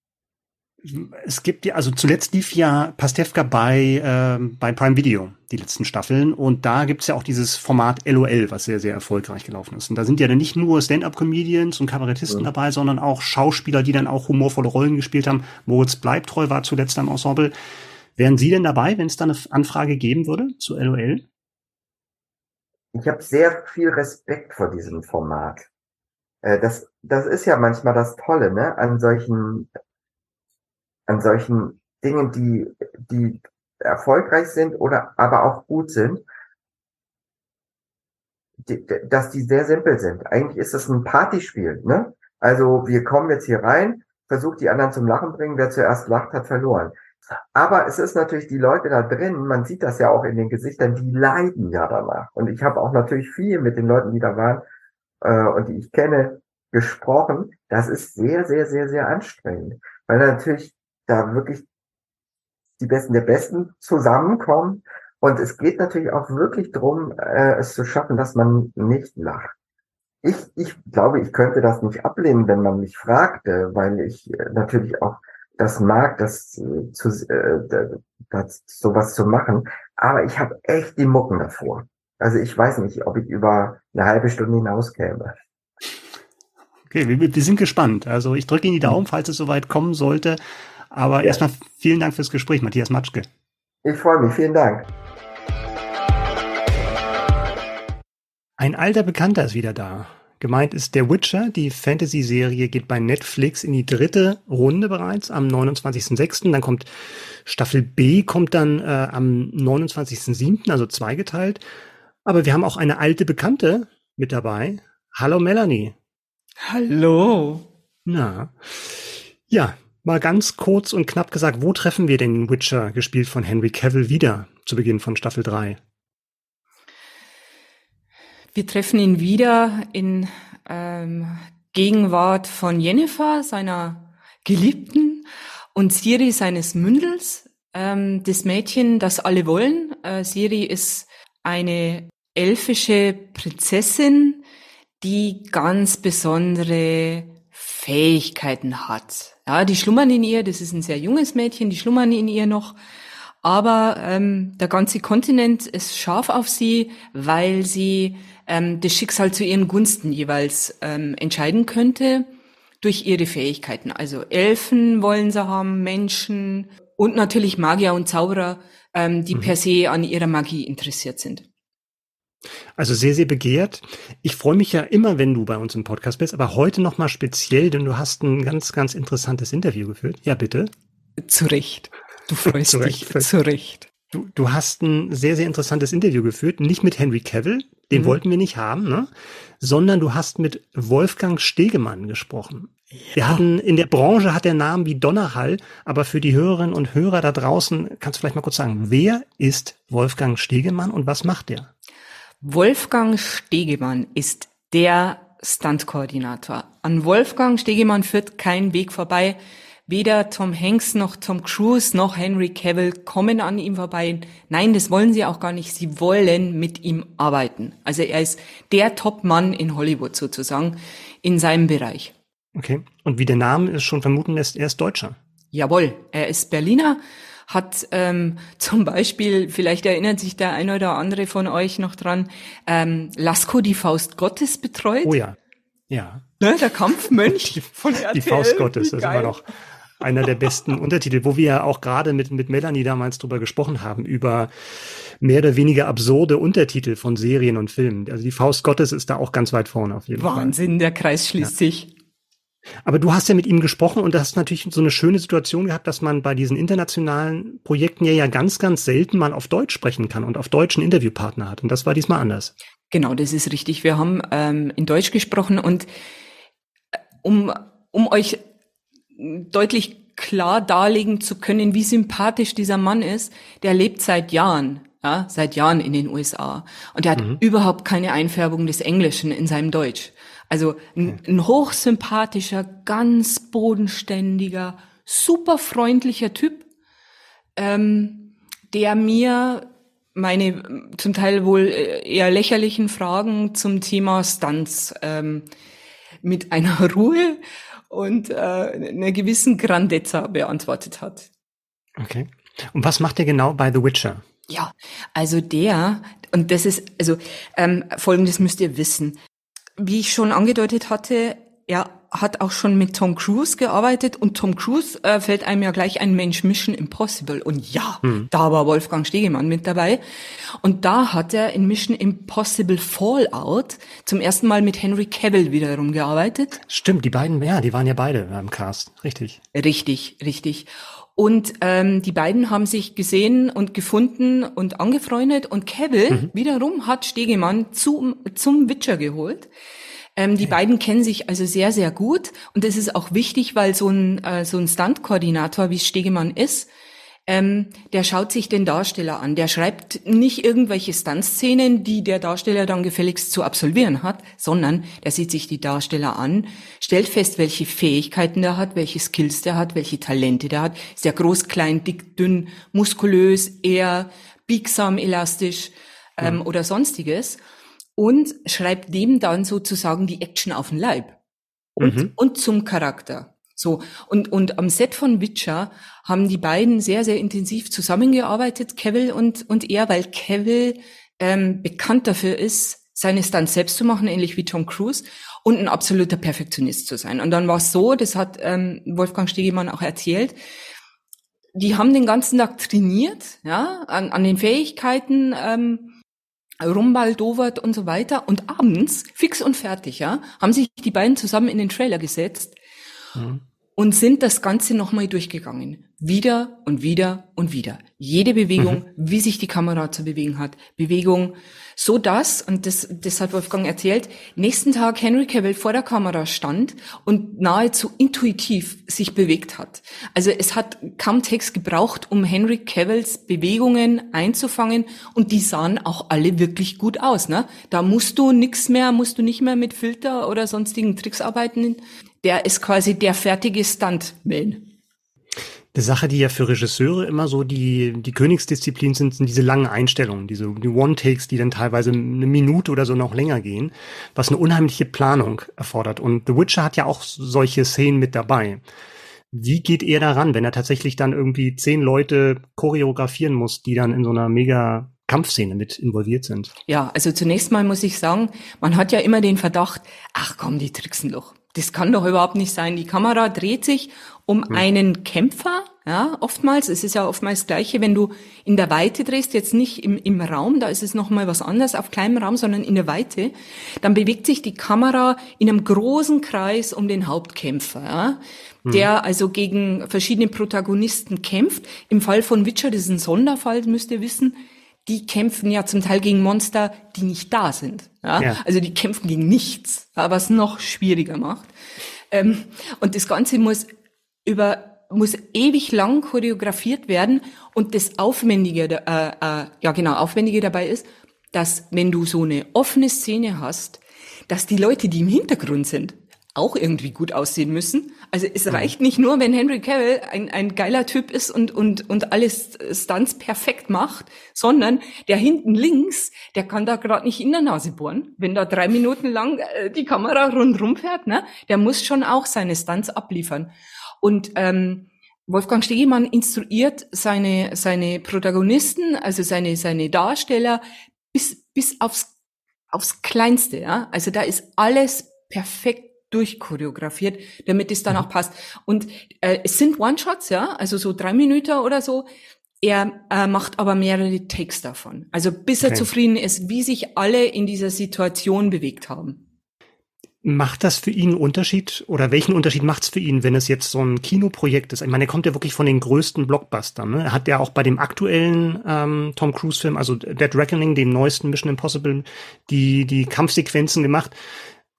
es gibt ja, also zuletzt lief ja Pastewka bei, äh, bei Prime Video, die letzten Staffeln. Und da gibt's ja auch dieses Format LOL, was sehr, sehr erfolgreich gelaufen ist. Und da sind ja dann nicht nur Stand-up-Comedians und Kabarettisten ja. dabei, sondern auch Schauspieler, die dann auch humorvolle Rollen gespielt haben. Moritz Bleibtreu war zuletzt am Ensemble. Wären Sie denn dabei, wenn es da eine Anfrage geben würde zu LOL? Ich habe sehr viel Respekt vor diesem Format. Äh, das, das ist ja manchmal das Tolle, ne, an solchen an solchen Dingen, die, die erfolgreich sind oder aber auch gut sind, die, dass die sehr simpel sind. Eigentlich ist das ein Partyspiel, ne? Also wir kommen jetzt hier rein, versucht die anderen zum Lachen bringen, wer zuerst lacht, hat verloren. Aber es ist natürlich die Leute da drin, man sieht das ja auch in den Gesichtern, die leiden ja danach. Und ich habe auch natürlich viel mit den Leuten, die da waren äh, und die ich kenne, gesprochen. Das ist sehr, sehr, sehr, sehr anstrengend. Weil natürlich da wirklich die Besten der Besten zusammenkommen. Und es geht natürlich auch wirklich drum, äh, es zu schaffen, dass man nicht lacht. Ich, ich glaube, ich könnte das nicht ablehnen, wenn man mich fragte, weil ich äh, natürlich auch das mag, das äh, zu, äh, das, sowas zu machen. Aber ich habe echt die Mucken davor. Also ich weiß nicht, ob ich über eine halbe Stunde hinauskäme. Okay, wir, wir sind gespannt. Also ich drücke Ihnen die Daumen, falls es soweit kommen sollte. Aber ja. erstmal vielen Dank fürs Gespräch, Matthias Matschke. Ich freue mich, vielen Dank. Ein alter Bekannter ist wieder da. Gemeint ist der Witcher. Die Fantasy-Serie geht bei Netflix in die dritte Runde bereits am 29.06. Dann kommt Staffel B, kommt dann äh, am 29.07., also zweigeteilt. Aber wir haben auch eine alte Bekannte mit dabei. Hallo Melanie. Hallo. Na. Ja, mal ganz kurz und knapp gesagt, wo treffen wir den Witcher, gespielt von Henry Cavill, wieder zu Beginn von Staffel 3? Wir treffen ihn wieder in ähm, Gegenwart von Jennifer, seiner Geliebten, und Siri, seines Mündels, ähm, das Mädchen, das alle wollen. Äh, Siri ist eine elfische Prinzessin, die ganz besondere Fähigkeiten hat. Ja, die schlummern in ihr, das ist ein sehr junges Mädchen, die schlummern in ihr noch. Aber ähm, der ganze Kontinent ist scharf auf sie, weil sie ähm, das Schicksal zu ihren Gunsten jeweils ähm, entscheiden könnte durch ihre Fähigkeiten. Also Elfen wollen sie haben, Menschen und natürlich Magier und Zauberer, ähm, die mhm. per se an ihrer Magie interessiert sind. Also sehr, sehr begehrt. Ich freue mich ja immer, wenn du bei uns im Podcast bist, aber heute nochmal speziell, denn du hast ein ganz, ganz interessantes Interview geführt. Ja, bitte. Zu Recht. Du freust zu dich. Zu Recht. Du, du hast ein sehr, sehr interessantes Interview geführt, nicht mit Henry Cavill, den mhm. wollten wir nicht haben, ne? sondern du hast mit Wolfgang Stegemann gesprochen. Ja. Wir hatten, in der Branche hat der Name wie Donnerhall, aber für die Hörerinnen und Hörer da draußen, kannst du vielleicht mal kurz sagen, wer ist Wolfgang Stegemann und was macht der? Wolfgang Stegemann ist der Stuntkoordinator. An Wolfgang Stegemann führt kein Weg vorbei. Weder Tom Hanks noch Tom Cruise noch Henry Cavill kommen an ihm vorbei. Nein, das wollen sie auch gar nicht. Sie wollen mit ihm arbeiten. Also er ist der Top-Mann in Hollywood sozusagen in seinem Bereich. Okay. Und wie der Name es schon vermuten lässt, er ist Deutscher. Jawohl, er ist Berliner, hat ähm, zum Beispiel, vielleicht erinnert sich der eine oder andere von euch noch dran, ähm, Lasko die Faust Gottes betreut. Oh ja, ja. Ne, der Kampfmönch die, von RTL. Die Faust Gottes, das ist immer noch einer der besten Untertitel, wo wir ja auch gerade mit, mit Melanie damals drüber gesprochen haben, über mehr oder weniger absurde Untertitel von Serien und Filmen. Also die Faust Gottes ist da auch ganz weit vorne auf jeden Wahnsinn, Fall. Wahnsinn, der Kreis schließt ja. sich. Aber du hast ja mit ihm gesprochen und das ist natürlich so eine schöne Situation gehabt, dass man bei diesen internationalen Projekten ja, ja ganz, ganz selten mal auf Deutsch sprechen kann und auf deutschen Interviewpartner hat. Und das war diesmal anders. Genau, das ist richtig. Wir haben ähm, in Deutsch gesprochen und äh, um, um euch deutlich klar darlegen zu können, wie sympathisch dieser Mann ist, der lebt seit Jahren, ja, seit Jahren in den USA. Und er hat mhm. überhaupt keine Einfärbung des Englischen in seinem Deutsch. Also ein, ein hochsympathischer, ganz bodenständiger, super freundlicher Typ, ähm, der mir meine zum Teil wohl äh, eher lächerlichen Fragen zum Thema Stunts ähm, mit einer Ruhe und äh, einer gewissen Grandezza beantwortet hat. Okay. Und was macht er genau bei The Witcher? Ja, also der, und das ist, also ähm, folgendes müsst ihr wissen. Wie ich schon angedeutet hatte, er hat auch schon mit Tom Cruise gearbeitet und Tom Cruise äh, fällt einem ja gleich ein Mensch Mission Impossible. Und ja, hm. da war Wolfgang Stegemann mit dabei. Und da hat er in Mission Impossible Fallout zum ersten Mal mit Henry Cavill wiederum gearbeitet. Stimmt, die beiden, ja, die waren ja beide im Cast, richtig. Richtig, richtig. Und ähm, die beiden haben sich gesehen und gefunden und angefreundet und Cavill mhm. wiederum hat Stegemann zum, zum Witcher geholt. Ähm, die beiden kennen sich also sehr, sehr gut und das ist auch wichtig, weil so ein, äh, so ein Stunt-Koordinator, wie Stegemann ist, ähm, der schaut sich den Darsteller an. Der schreibt nicht irgendwelche Stuntszenen, die der Darsteller dann gefälligst zu absolvieren hat, sondern der sieht sich die Darsteller an, stellt fest, welche Fähigkeiten der hat, welche Skills der hat, welche Talente der hat. Ist der groß, klein, dick, dünn, muskulös, eher biegsam, elastisch ähm, mhm. oder sonstiges und schreibt dem dann sozusagen die Action auf den Leib und, mhm. und zum Charakter. So, und, und am Set von Witcher haben die beiden sehr, sehr intensiv zusammengearbeitet, Cavill und, und er, weil Cavill ähm, bekannt dafür ist, seine Stunts selbst zu machen, ähnlich wie Tom Cruise, und ein absoluter Perfektionist zu sein. Und dann war es so, das hat ähm, Wolfgang Stegemann auch erzählt, die haben den ganzen Tag trainiert, ja, an, an den Fähigkeiten, ähm, rumbaldowert und so weiter. Und abends, fix und fertig, ja, haben sich die beiden zusammen in den Trailer gesetzt mhm. und sind das Ganze nochmal durchgegangen. Wieder und wieder und wieder. Jede Bewegung, mhm. wie sich die Kamera zu bewegen hat. Bewegung, so dass, und das, das hat Wolfgang erzählt, nächsten Tag Henry Cavill vor der Kamera stand und nahezu intuitiv sich bewegt hat. Also es hat kaum Text gebraucht, um Henry Cavills Bewegungen einzufangen und die sahen auch alle wirklich gut aus. Ne? Da musst du nix mehr, musst du nicht mehr mit Filter oder sonstigen Tricks arbeiten. Der ist quasi der fertige Stuntman. Eine Sache, die ja für Regisseure immer so die, die Königsdisziplin sind, sind diese langen Einstellungen, diese die One-Takes, die dann teilweise eine Minute oder so noch länger gehen, was eine unheimliche Planung erfordert. Und The Witcher hat ja auch solche Szenen mit dabei. Wie geht er daran, wenn er tatsächlich dann irgendwie zehn Leute choreografieren muss, die dann in so einer mega Kampfszene mit involviert sind? Ja, also zunächst mal muss ich sagen, man hat ja immer den Verdacht, ach komm, die tricksen doch. Das kann doch überhaupt nicht sein. Die Kamera dreht sich um hm. einen Kämpfer, ja, oftmals. Es ist ja oftmals das Gleiche, wenn du in der Weite drehst, jetzt nicht im, im Raum, da ist es nochmal was anderes auf kleinem Raum, sondern in der Weite, dann bewegt sich die Kamera in einem großen Kreis um den Hauptkämpfer, ja, hm. der also gegen verschiedene Protagonisten kämpft. Im Fall von Witcher, das ist ein Sonderfall, müsst ihr wissen, die kämpfen ja zum Teil gegen Monster, die nicht da sind. Ja? ja. Also die kämpfen gegen nichts, was noch schwieriger macht. Ähm, und das Ganze muss über muss ewig lang choreografiert werden und das Aufwendige, äh, äh, ja genau, Aufwendige dabei ist, dass wenn du so eine offene Szene hast, dass die Leute, die im Hintergrund sind, auch irgendwie gut aussehen müssen. Also es reicht nicht nur, wenn Henry Cavill ein, ein geiler Typ ist und, und, und alles Stunts perfekt macht, sondern der hinten links, der kann da gerade nicht in der Nase bohren. Wenn da drei Minuten lang äh, die Kamera rundrum fährt, ne, der muss schon auch seine Stunts abliefern. Und ähm, Wolfgang Stegemann instruiert seine, seine Protagonisten, also seine, seine Darsteller, bis, bis aufs, aufs Kleinste. Ja? Also da ist alles perfekt durchchoreografiert, damit es dann mhm. auch passt. Und äh, es sind One-Shots, ja, also so drei Minuten oder so. Er äh, macht aber mehrere Takes davon. Also bis er zufrieden ist, wie sich alle in dieser Situation bewegt haben. Macht das für ihn einen Unterschied oder welchen Unterschied macht es für ihn, wenn es jetzt so ein Kinoprojekt ist? Ich meine, er kommt ja wirklich von den größten Blockbustern. Ne? Er hat ja auch bei dem aktuellen ähm, Tom Cruise-Film, also Dead Reckoning, dem neuesten Mission Impossible, die, die Kampfsequenzen gemacht.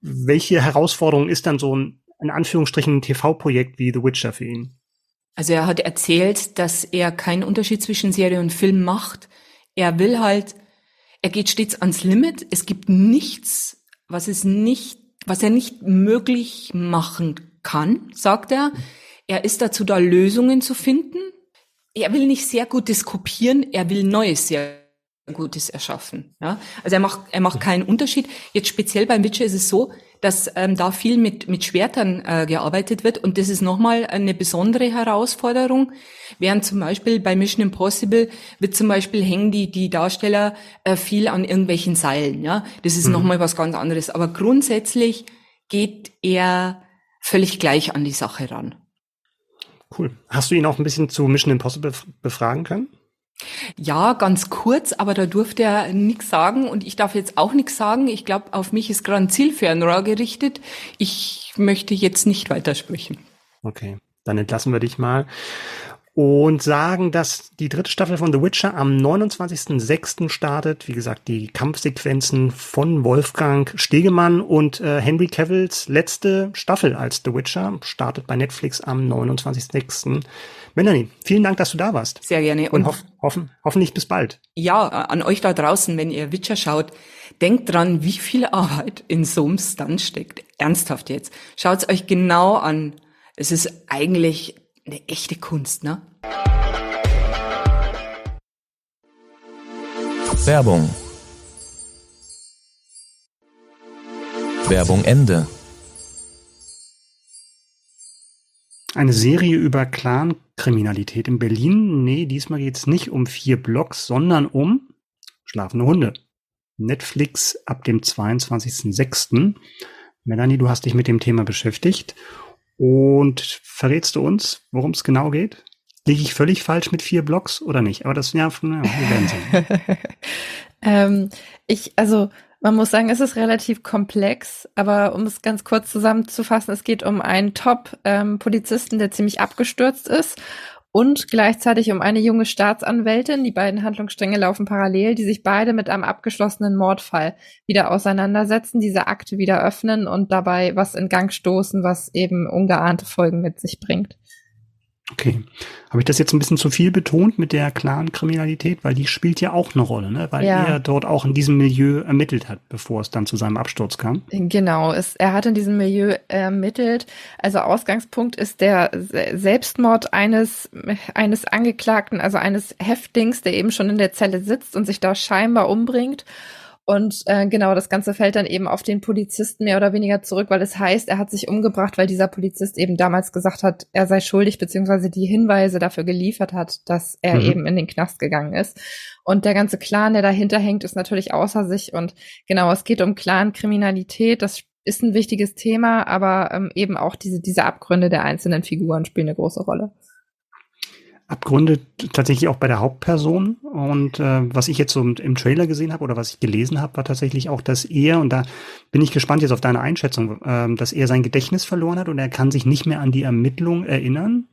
Welche Herausforderung ist dann so ein, in Anführungsstrichen, TV-Projekt wie The Witcher für ihn? Also er hat erzählt, dass er keinen Unterschied zwischen Serie und Film macht. Er will halt, er geht stets ans Limit. Es gibt nichts, was es nicht was er nicht möglich machen kann, sagt er. Er ist dazu da, Lösungen zu finden. Er will nicht sehr Gutes kopieren, er will Neues sehr Gutes erschaffen. Ja? Also er macht, er macht keinen Unterschied. Jetzt speziell beim Witcher ist es so, dass ähm, da viel mit, mit Schwertern äh, gearbeitet wird und das ist nochmal eine besondere Herausforderung. Während zum Beispiel bei Mission Impossible wird zum Beispiel hängen die, die Darsteller äh, viel an irgendwelchen Seilen. Ja, Das ist mhm. nochmal was ganz anderes. Aber grundsätzlich geht er völlig gleich an die Sache ran. Cool. Hast du ihn auch ein bisschen zu Mission Impossible befragen können? Ja, ganz kurz, aber da durfte er nichts sagen und ich darf jetzt auch nichts sagen. Ich glaube, auf mich ist gerade Zielfernrohr gerichtet. Ich möchte jetzt nicht weitersprechen. Okay, dann entlassen wir dich mal und sagen, dass die dritte Staffel von The Witcher am 29.06. startet. Wie gesagt, die Kampfsequenzen von Wolfgang Stegemann und äh, Henry Cavills letzte Staffel als The Witcher startet bei Netflix am 29.06. Melanie, vielen Dank, dass du da warst. Sehr gerne. Und, und hoff, hoffen, hoffentlich bis bald. Ja, an euch da draußen, wenn ihr Witcher schaut, denkt dran, wie viel Arbeit in so einem Stunt steckt. Ernsthaft jetzt. Schaut's euch genau an. Es ist eigentlich eine echte Kunst, ne? Werbung. Werbung Ende. Eine Serie über Clan-Kriminalität in Berlin. Nee, diesmal geht es nicht um vier Blocks, sondern um schlafende Hunde. Netflix ab dem 22.06. Melanie, du hast dich mit dem Thema beschäftigt und verrätst du uns, worum es genau geht? Liege ich völlig falsch mit vier Blocks oder nicht? Aber das ja, ja wir werden sehen. Ähm, ich, also man muss sagen, es ist relativ komplex, aber um es ganz kurz zusammenzufassen, es geht um einen Top-Polizisten, ähm, der ziemlich abgestürzt ist und gleichzeitig um eine junge Staatsanwältin. Die beiden Handlungsstränge laufen parallel, die sich beide mit einem abgeschlossenen Mordfall wieder auseinandersetzen, diese Akte wieder öffnen und dabei was in Gang stoßen, was eben ungeahnte Folgen mit sich bringt. Okay. Habe ich das jetzt ein bisschen zu viel betont mit der klaren Kriminalität? Weil die spielt ja auch eine Rolle, ne? Weil ja. er dort auch in diesem Milieu ermittelt hat, bevor es dann zu seinem Absturz kam. Genau, es, er hat in diesem Milieu ermittelt. Also Ausgangspunkt ist der Selbstmord eines, eines Angeklagten, also eines Häftlings, der eben schon in der Zelle sitzt und sich da scheinbar umbringt. Und äh, genau, das Ganze fällt dann eben auf den Polizisten mehr oder weniger zurück, weil es heißt, er hat sich umgebracht, weil dieser Polizist eben damals gesagt hat, er sei schuldig, beziehungsweise die Hinweise dafür geliefert hat, dass er mhm. eben in den Knast gegangen ist. Und der ganze Clan, der dahinter hängt, ist natürlich außer sich. Und genau, es geht um Clan-Kriminalität. Das ist ein wichtiges Thema, aber ähm, eben auch diese, diese Abgründe der einzelnen Figuren spielen eine große Rolle. Abgründe tatsächlich auch bei der Hauptperson. Und äh, was ich jetzt so im, Trailer gesehen habe oder was ich gelesen habe, war tatsächlich auch, dass er, und da bin ich gespannt jetzt auf deine Einschätzung, äh, dass er sein Gedächtnis verloren hat und er kann sich nicht mehr an die Ermittlung erinnern.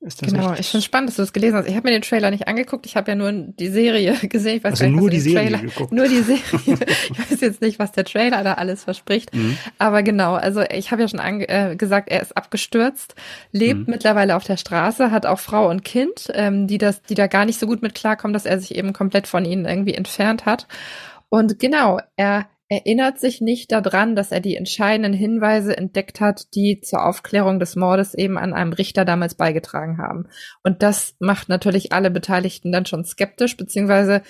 Ist das genau, richtig? ich finde spannend, dass du das gelesen hast. Ich habe mir den Trailer nicht angeguckt, ich habe ja nur die Serie gesehen. Ich weiß also nicht, nur die Serie Trailer, geguckt. Nur die Serie. ich weiß jetzt nicht, was der Trailer da alles verspricht. Mhm. Aber genau, also ich habe ja schon äh, gesagt, er ist abgestürzt, lebt mhm. mittlerweile auf der Straße, hat auch Frau und Kind, ähm, die das, die da gar nicht so gut mit klarkommen, dass er sich eben komplett von ihnen irgendwie entfernt hat. Und genau, er erinnert sich nicht daran, dass er die entscheidenden Hinweise entdeckt hat, die zur Aufklärung des Mordes eben an einem Richter damals beigetragen haben. Und das macht natürlich alle Beteiligten dann schon skeptisch, beziehungsweise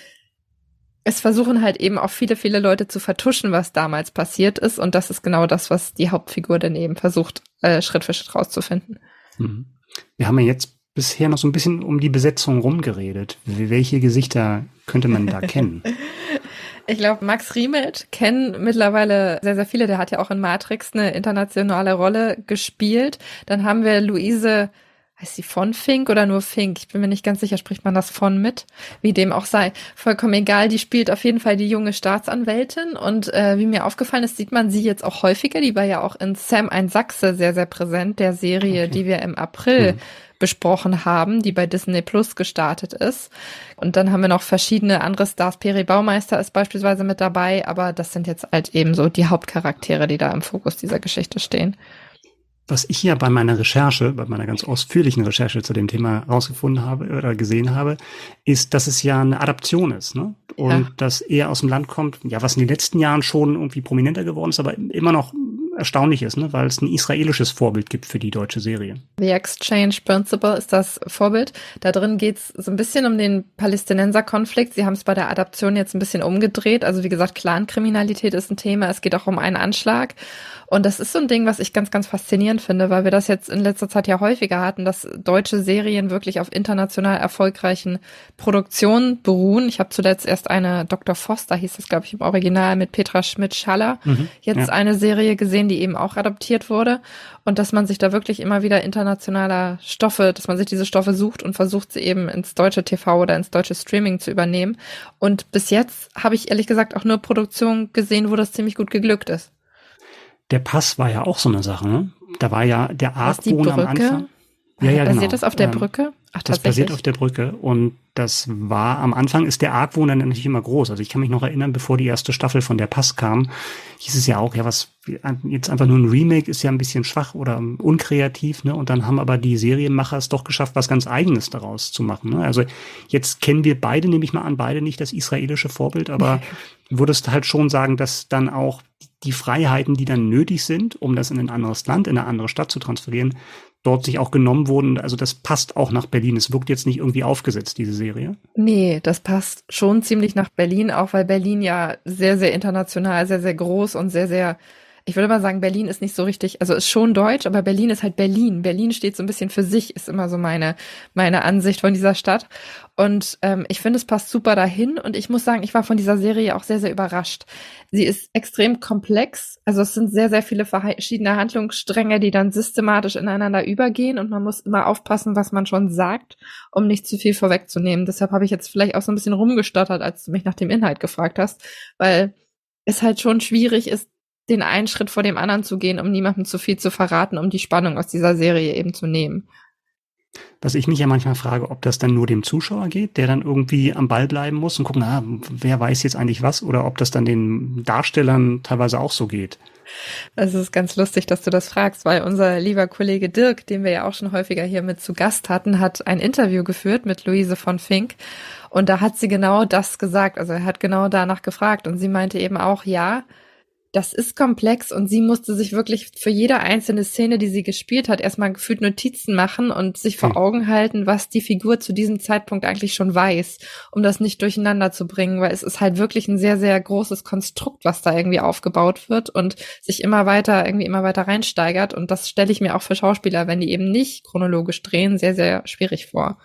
es versuchen halt eben auch viele, viele Leute zu vertuschen, was damals passiert ist. Und das ist genau das, was die Hauptfigur dann eben versucht, äh, Schritt für Schritt rauszufinden. Mhm. Wir haben ja jetzt bisher noch so ein bisschen um die Besetzung rumgeredet. Welche Gesichter könnte man da kennen? Ich glaube, Max Riemelt kennen mittlerweile sehr, sehr viele. Der hat ja auch in Matrix eine internationale Rolle gespielt. Dann haben wir Luise, heißt sie von Fink oder nur Fink? Ich bin mir nicht ganz sicher, spricht man das von mit? Wie dem auch sei. Vollkommen egal. Die spielt auf jeden Fall die junge Staatsanwältin. Und äh, wie mir aufgefallen ist, sieht man sie jetzt auch häufiger. Die war ja auch in Sam ein Sachse sehr, sehr präsent, der Serie, okay. die wir im April mhm besprochen haben, die bei Disney Plus gestartet ist. Und dann haben wir noch verschiedene andere Stars. Peri Baumeister ist beispielsweise mit dabei, aber das sind jetzt halt eben so die Hauptcharaktere, die da im Fokus dieser Geschichte stehen. Was ich ja bei meiner Recherche, bei meiner ganz ausführlichen Recherche zu dem Thema rausgefunden habe oder gesehen habe, ist, dass es ja eine Adaption ist, ne? Und ja. dass er aus dem Land kommt, ja, was in den letzten Jahren schon irgendwie prominenter geworden ist, aber immer noch erstaunlich ist, ne? weil es ein israelisches Vorbild gibt für die deutsche Serie. The Exchange Principle ist das Vorbild. Da drin geht es so ein bisschen um den Palästinenser-Konflikt. Sie haben es bei der Adaption jetzt ein bisschen umgedreht. Also wie gesagt, Clankriminalität ist ein Thema. Es geht auch um einen Anschlag. Und das ist so ein Ding, was ich ganz, ganz faszinierend finde, weil wir das jetzt in letzter Zeit ja häufiger hatten, dass deutsche Serien wirklich auf international erfolgreichen Produktionen beruhen. Ich habe zuletzt erst eine Dr. Foster, hieß das, glaube ich, im Original mit Petra Schmidt-Schaller, mhm, jetzt ja. eine Serie gesehen, die eben auch adaptiert wurde. Und dass man sich da wirklich immer wieder internationaler Stoffe, dass man sich diese Stoffe sucht und versucht, sie eben ins deutsche TV oder ins deutsche Streaming zu übernehmen. Und bis jetzt habe ich ehrlich gesagt auch nur Produktionen gesehen, wo das ziemlich gut geglückt ist. Der Pass war ja auch so eine Sache, ne? Da war ja der Argwohn am Anfang. Ja, ja, basiert genau. das auf der ähm, Brücke? Ach, das basiert auf der Brücke. Und das war, am Anfang ist der Argwohn dann natürlich immer groß. Also ich kann mich noch erinnern, bevor die erste Staffel von der Pass kam, hieß es ja auch, ja, was, jetzt einfach nur ein Remake ist ja ein bisschen schwach oder unkreativ, ne? Und dann haben aber die Serienmacher es doch geschafft, was ganz Eigenes daraus zu machen. Ne? Also jetzt kennen wir beide, nehme ich mal an, beide nicht das israelische Vorbild, aber würdest halt schon sagen, dass dann auch die Freiheiten, die dann nötig sind, um das in ein anderes Land, in eine andere Stadt zu transferieren, dort sich auch genommen wurden. Also das passt auch nach Berlin. Es wirkt jetzt nicht irgendwie aufgesetzt, diese Serie. Nee, das passt schon ziemlich nach Berlin, auch weil Berlin ja sehr, sehr international, sehr, sehr groß und sehr, sehr ich würde mal sagen, Berlin ist nicht so richtig, also ist schon deutsch, aber Berlin ist halt Berlin. Berlin steht so ein bisschen für sich, ist immer so meine, meine Ansicht von dieser Stadt. Und ähm, ich finde, es passt super dahin. Und ich muss sagen, ich war von dieser Serie auch sehr, sehr überrascht. Sie ist extrem komplex. Also es sind sehr, sehr viele verschiedene Handlungsstränge, die dann systematisch ineinander übergehen. Und man muss immer aufpassen, was man schon sagt, um nicht zu viel vorwegzunehmen. Deshalb habe ich jetzt vielleicht auch so ein bisschen rumgestottert, als du mich nach dem Inhalt gefragt hast, weil es halt schon schwierig ist, den einen Schritt vor dem anderen zu gehen, um niemandem zu viel zu verraten, um die Spannung aus dieser Serie eben zu nehmen. Was ich mich ja manchmal frage, ob das dann nur dem Zuschauer geht, der dann irgendwie am Ball bleiben muss und gucken, na, wer weiß jetzt eigentlich was, oder ob das dann den Darstellern teilweise auch so geht. Es ist ganz lustig, dass du das fragst, weil unser lieber Kollege Dirk, den wir ja auch schon häufiger hier mit zu Gast hatten, hat ein Interview geführt mit Luise von Fink. Und da hat sie genau das gesagt. Also er hat genau danach gefragt. Und sie meinte eben auch, ja, das ist komplex und sie musste sich wirklich für jede einzelne Szene, die sie gespielt hat, erstmal gefühlt Notizen machen und sich vor hm. Augen halten, was die Figur zu diesem Zeitpunkt eigentlich schon weiß, um das nicht durcheinander zu bringen, weil es ist halt wirklich ein sehr, sehr großes Konstrukt, was da irgendwie aufgebaut wird und sich immer weiter, irgendwie immer weiter reinsteigert. Und das stelle ich mir auch für Schauspieler, wenn die eben nicht chronologisch drehen, sehr, sehr schwierig vor.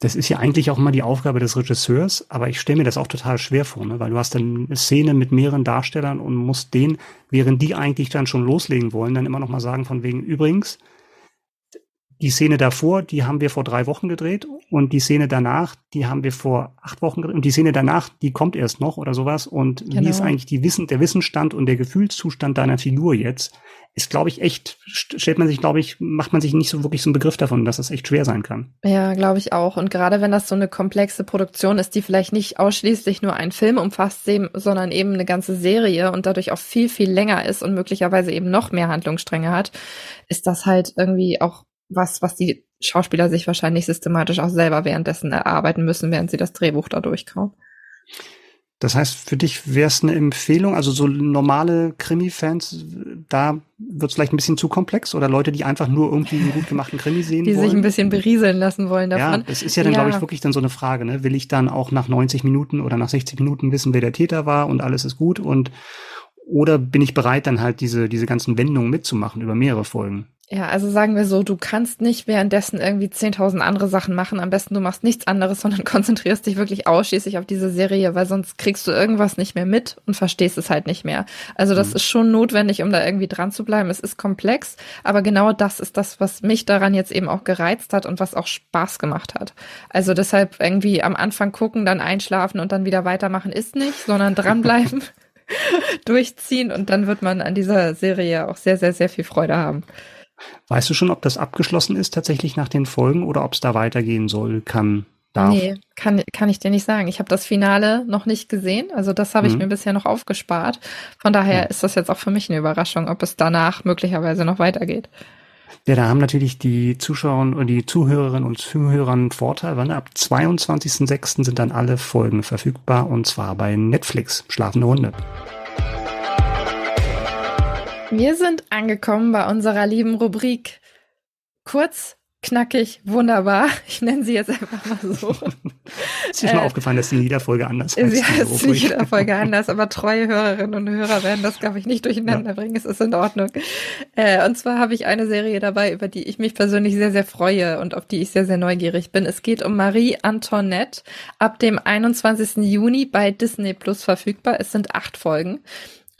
Das ist ja eigentlich auch immer die Aufgabe des Regisseurs, aber ich stelle mir das auch total schwer vor, ne? weil du hast dann eine Szene mit mehreren Darstellern und musst den, während die eigentlich dann schon loslegen wollen, dann immer noch mal sagen von wegen übrigens, die Szene davor, die haben wir vor drei Wochen gedreht und die Szene danach, die haben wir vor acht Wochen gedreht und die Szene danach, die kommt erst noch oder sowas und genau. wie ist eigentlich die Wissen, der Wissensstand und der Gefühlszustand deiner Figur jetzt, ist glaube ich echt, stellt man sich glaube ich, macht man sich nicht so wirklich so einen Begriff davon, dass das echt schwer sein kann. Ja, glaube ich auch und gerade wenn das so eine komplexe Produktion ist, die vielleicht nicht ausschließlich nur einen Film umfasst, sondern eben eine ganze Serie und dadurch auch viel, viel länger ist und möglicherweise eben noch mehr Handlungsstränge hat, ist das halt irgendwie auch was, was die Schauspieler sich wahrscheinlich systematisch auch selber währenddessen erarbeiten müssen, während sie das Drehbuch da durchkauen. Das heißt, für dich wäre es eine Empfehlung, also so normale Krimi-Fans, da wird es vielleicht ein bisschen zu komplex oder Leute, die einfach nur irgendwie einen gut gemachten Krimi sehen die wollen. Die sich ein bisschen berieseln lassen wollen davon. Ja, das ist ja dann, ja. glaube ich, wirklich dann so eine Frage. Ne? Will ich dann auch nach 90 Minuten oder nach 60 Minuten wissen, wer der Täter war und alles ist gut und oder bin ich bereit, dann halt diese, diese ganzen Wendungen mitzumachen über mehrere Folgen? Ja, also sagen wir so, du kannst nicht währenddessen irgendwie 10.000 andere Sachen machen. Am besten du machst nichts anderes, sondern konzentrierst dich wirklich ausschließlich auf diese Serie, weil sonst kriegst du irgendwas nicht mehr mit und verstehst es halt nicht mehr. Also das mhm. ist schon notwendig, um da irgendwie dran zu bleiben. Es ist komplex, aber genau das ist das, was mich daran jetzt eben auch gereizt hat und was auch Spaß gemacht hat. Also deshalb irgendwie am Anfang gucken, dann einschlafen und dann wieder weitermachen ist nicht, sondern dranbleiben. durchziehen und dann wird man an dieser Serie auch sehr, sehr, sehr viel Freude haben. Weißt du schon, ob das abgeschlossen ist tatsächlich nach den Folgen oder ob es da weitergehen soll, kann, darf? Nee, kann, kann ich dir nicht sagen. Ich habe das Finale noch nicht gesehen. Also das habe ich mhm. mir bisher noch aufgespart. Von daher ja. ist das jetzt auch für mich eine Überraschung, ob es danach möglicherweise noch weitergeht. Ja, da haben natürlich die Zuschauer und die Zuhörerinnen und Zuhörer einen Vorteil, weil ab 22.06. sind dann alle Folgen verfügbar und zwar bei Netflix, Schlafende Hunde. Wir sind angekommen bei unserer lieben Rubrik. Kurz, knackig, wunderbar. Ich nenne sie jetzt einfach mal so. ist schon äh, aufgefallen, dass sie in jeder Folge anders heißt? Sie heißt in jeder Folge anders, aber treue Hörerinnen und Hörer werden das, glaube ich, nicht durcheinander ja. bringen. Es ist in Ordnung. Äh, und zwar habe ich eine Serie dabei, über die ich mich persönlich sehr, sehr freue und auf die ich sehr, sehr neugierig bin. Es geht um Marie Antoinette, ab dem 21. Juni bei Disney Plus verfügbar. Es sind acht Folgen.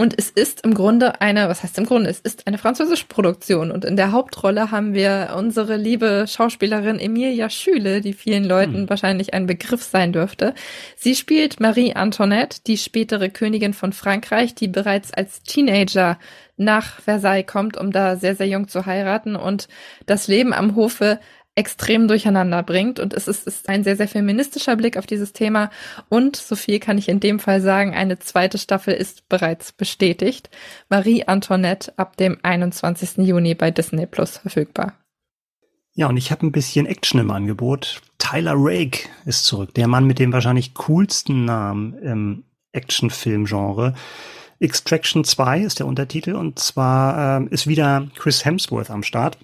Und es ist im Grunde eine, was heißt im Grunde, es ist eine französische Produktion. Und in der Hauptrolle haben wir unsere liebe Schauspielerin Emilia Schüle, die vielen Leuten hm. wahrscheinlich ein Begriff sein dürfte. Sie spielt Marie Antoinette, die spätere Königin von Frankreich, die bereits als Teenager nach Versailles kommt, um da sehr, sehr jung zu heiraten und das Leben am Hofe extrem durcheinander bringt. Und es ist, ist ein sehr, sehr feministischer Blick auf dieses Thema. Und so viel kann ich in dem Fall sagen, eine zweite Staffel ist bereits bestätigt. Marie Antoinette ab dem 21. Juni bei Disney Plus verfügbar. Ja, und ich habe ein bisschen Action im Angebot. Tyler Rake ist zurück. Der Mann mit dem wahrscheinlich coolsten Namen im Actionfilm-Genre. Extraction 2 ist der Untertitel und zwar äh, ist wieder Chris Hemsworth am Start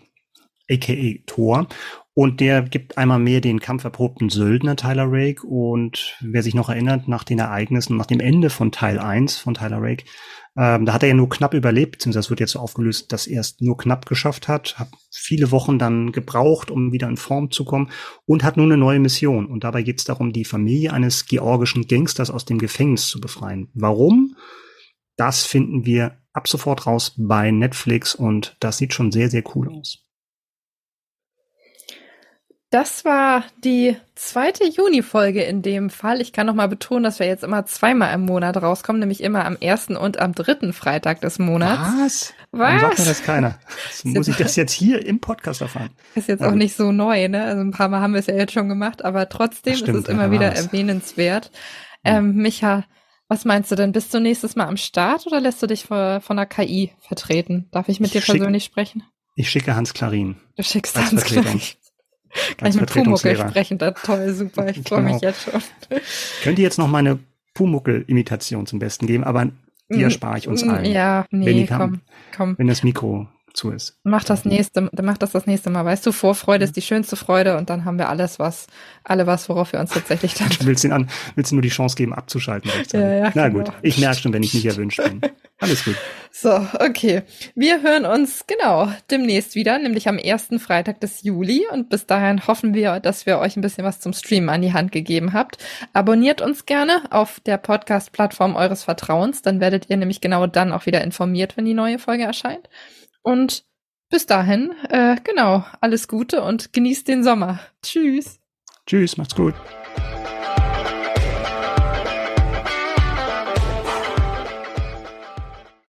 aka Thor. Und der gibt einmal mehr den kampferprobten Söldner Tyler Rake. Und wer sich noch erinnert, nach den Ereignissen, nach dem Ende von Teil 1 von Tyler Rake, ähm, da hat er ja nur knapp überlebt, beziehungsweise es wird jetzt so aufgelöst, dass er es nur knapp geschafft hat, hat viele Wochen dann gebraucht, um wieder in Form zu kommen und hat nun eine neue Mission. Und dabei geht es darum, die Familie eines georgischen Gangsters aus dem Gefängnis zu befreien. Warum? Das finden wir ab sofort raus bei Netflix und das sieht schon sehr, sehr cool aus. Das war die zweite Juni-Folge in dem Fall. Ich kann noch mal betonen, dass wir jetzt immer zweimal im Monat rauskommen, nämlich immer am ersten und am dritten Freitag des Monats. Was? Was? Warum sagt mir das keiner? muss ich das jetzt hier im Podcast erfahren? Ist jetzt auch nicht so neu, ne? Also ein paar Mal haben wir es ja jetzt schon gemacht, aber trotzdem stimmt, ist es immer wieder erwähnenswert. Ähm, Micha, was meinst du denn? Bist du nächstes Mal am Start oder lässt du dich von der KI vertreten? Darf ich mit dir persönlich sprechen? Ich schicke Hans Klarin. Du schickst Hans Klarin. Kann ich mit Pumuckel sprechen? Das toll, super. Ich freue genau. mich jetzt schon. Könnt ihr jetzt noch meine Pumuckel-Imitation zum Besten geben, aber die erspare ich uns mm, allen. Ja, nee, komm, komm. Wenn das Mikro zu ist. Mach das nächste, mach das das nächste Mal. Weißt du, Vorfreude ist die schönste Freude und dann haben wir alles, was, alle was, worauf wir uns tatsächlich dann. Du willst ihn an, willst ihm nur die Chance geben, abzuschalten. Ja, ja, Na genau. gut, ich merke schon, wenn ich nicht erwünscht bin. Alles gut. So, okay. Wir hören uns genau demnächst wieder, nämlich am ersten Freitag des Juli. Und bis dahin hoffen wir, dass wir euch ein bisschen was zum Streamen an die Hand gegeben habt. Abonniert uns gerne auf der Podcast-Plattform eures Vertrauens. Dann werdet ihr nämlich genau dann auch wieder informiert, wenn die neue Folge erscheint. Und bis dahin, äh, genau, alles Gute und genießt den Sommer. Tschüss. Tschüss, macht's gut.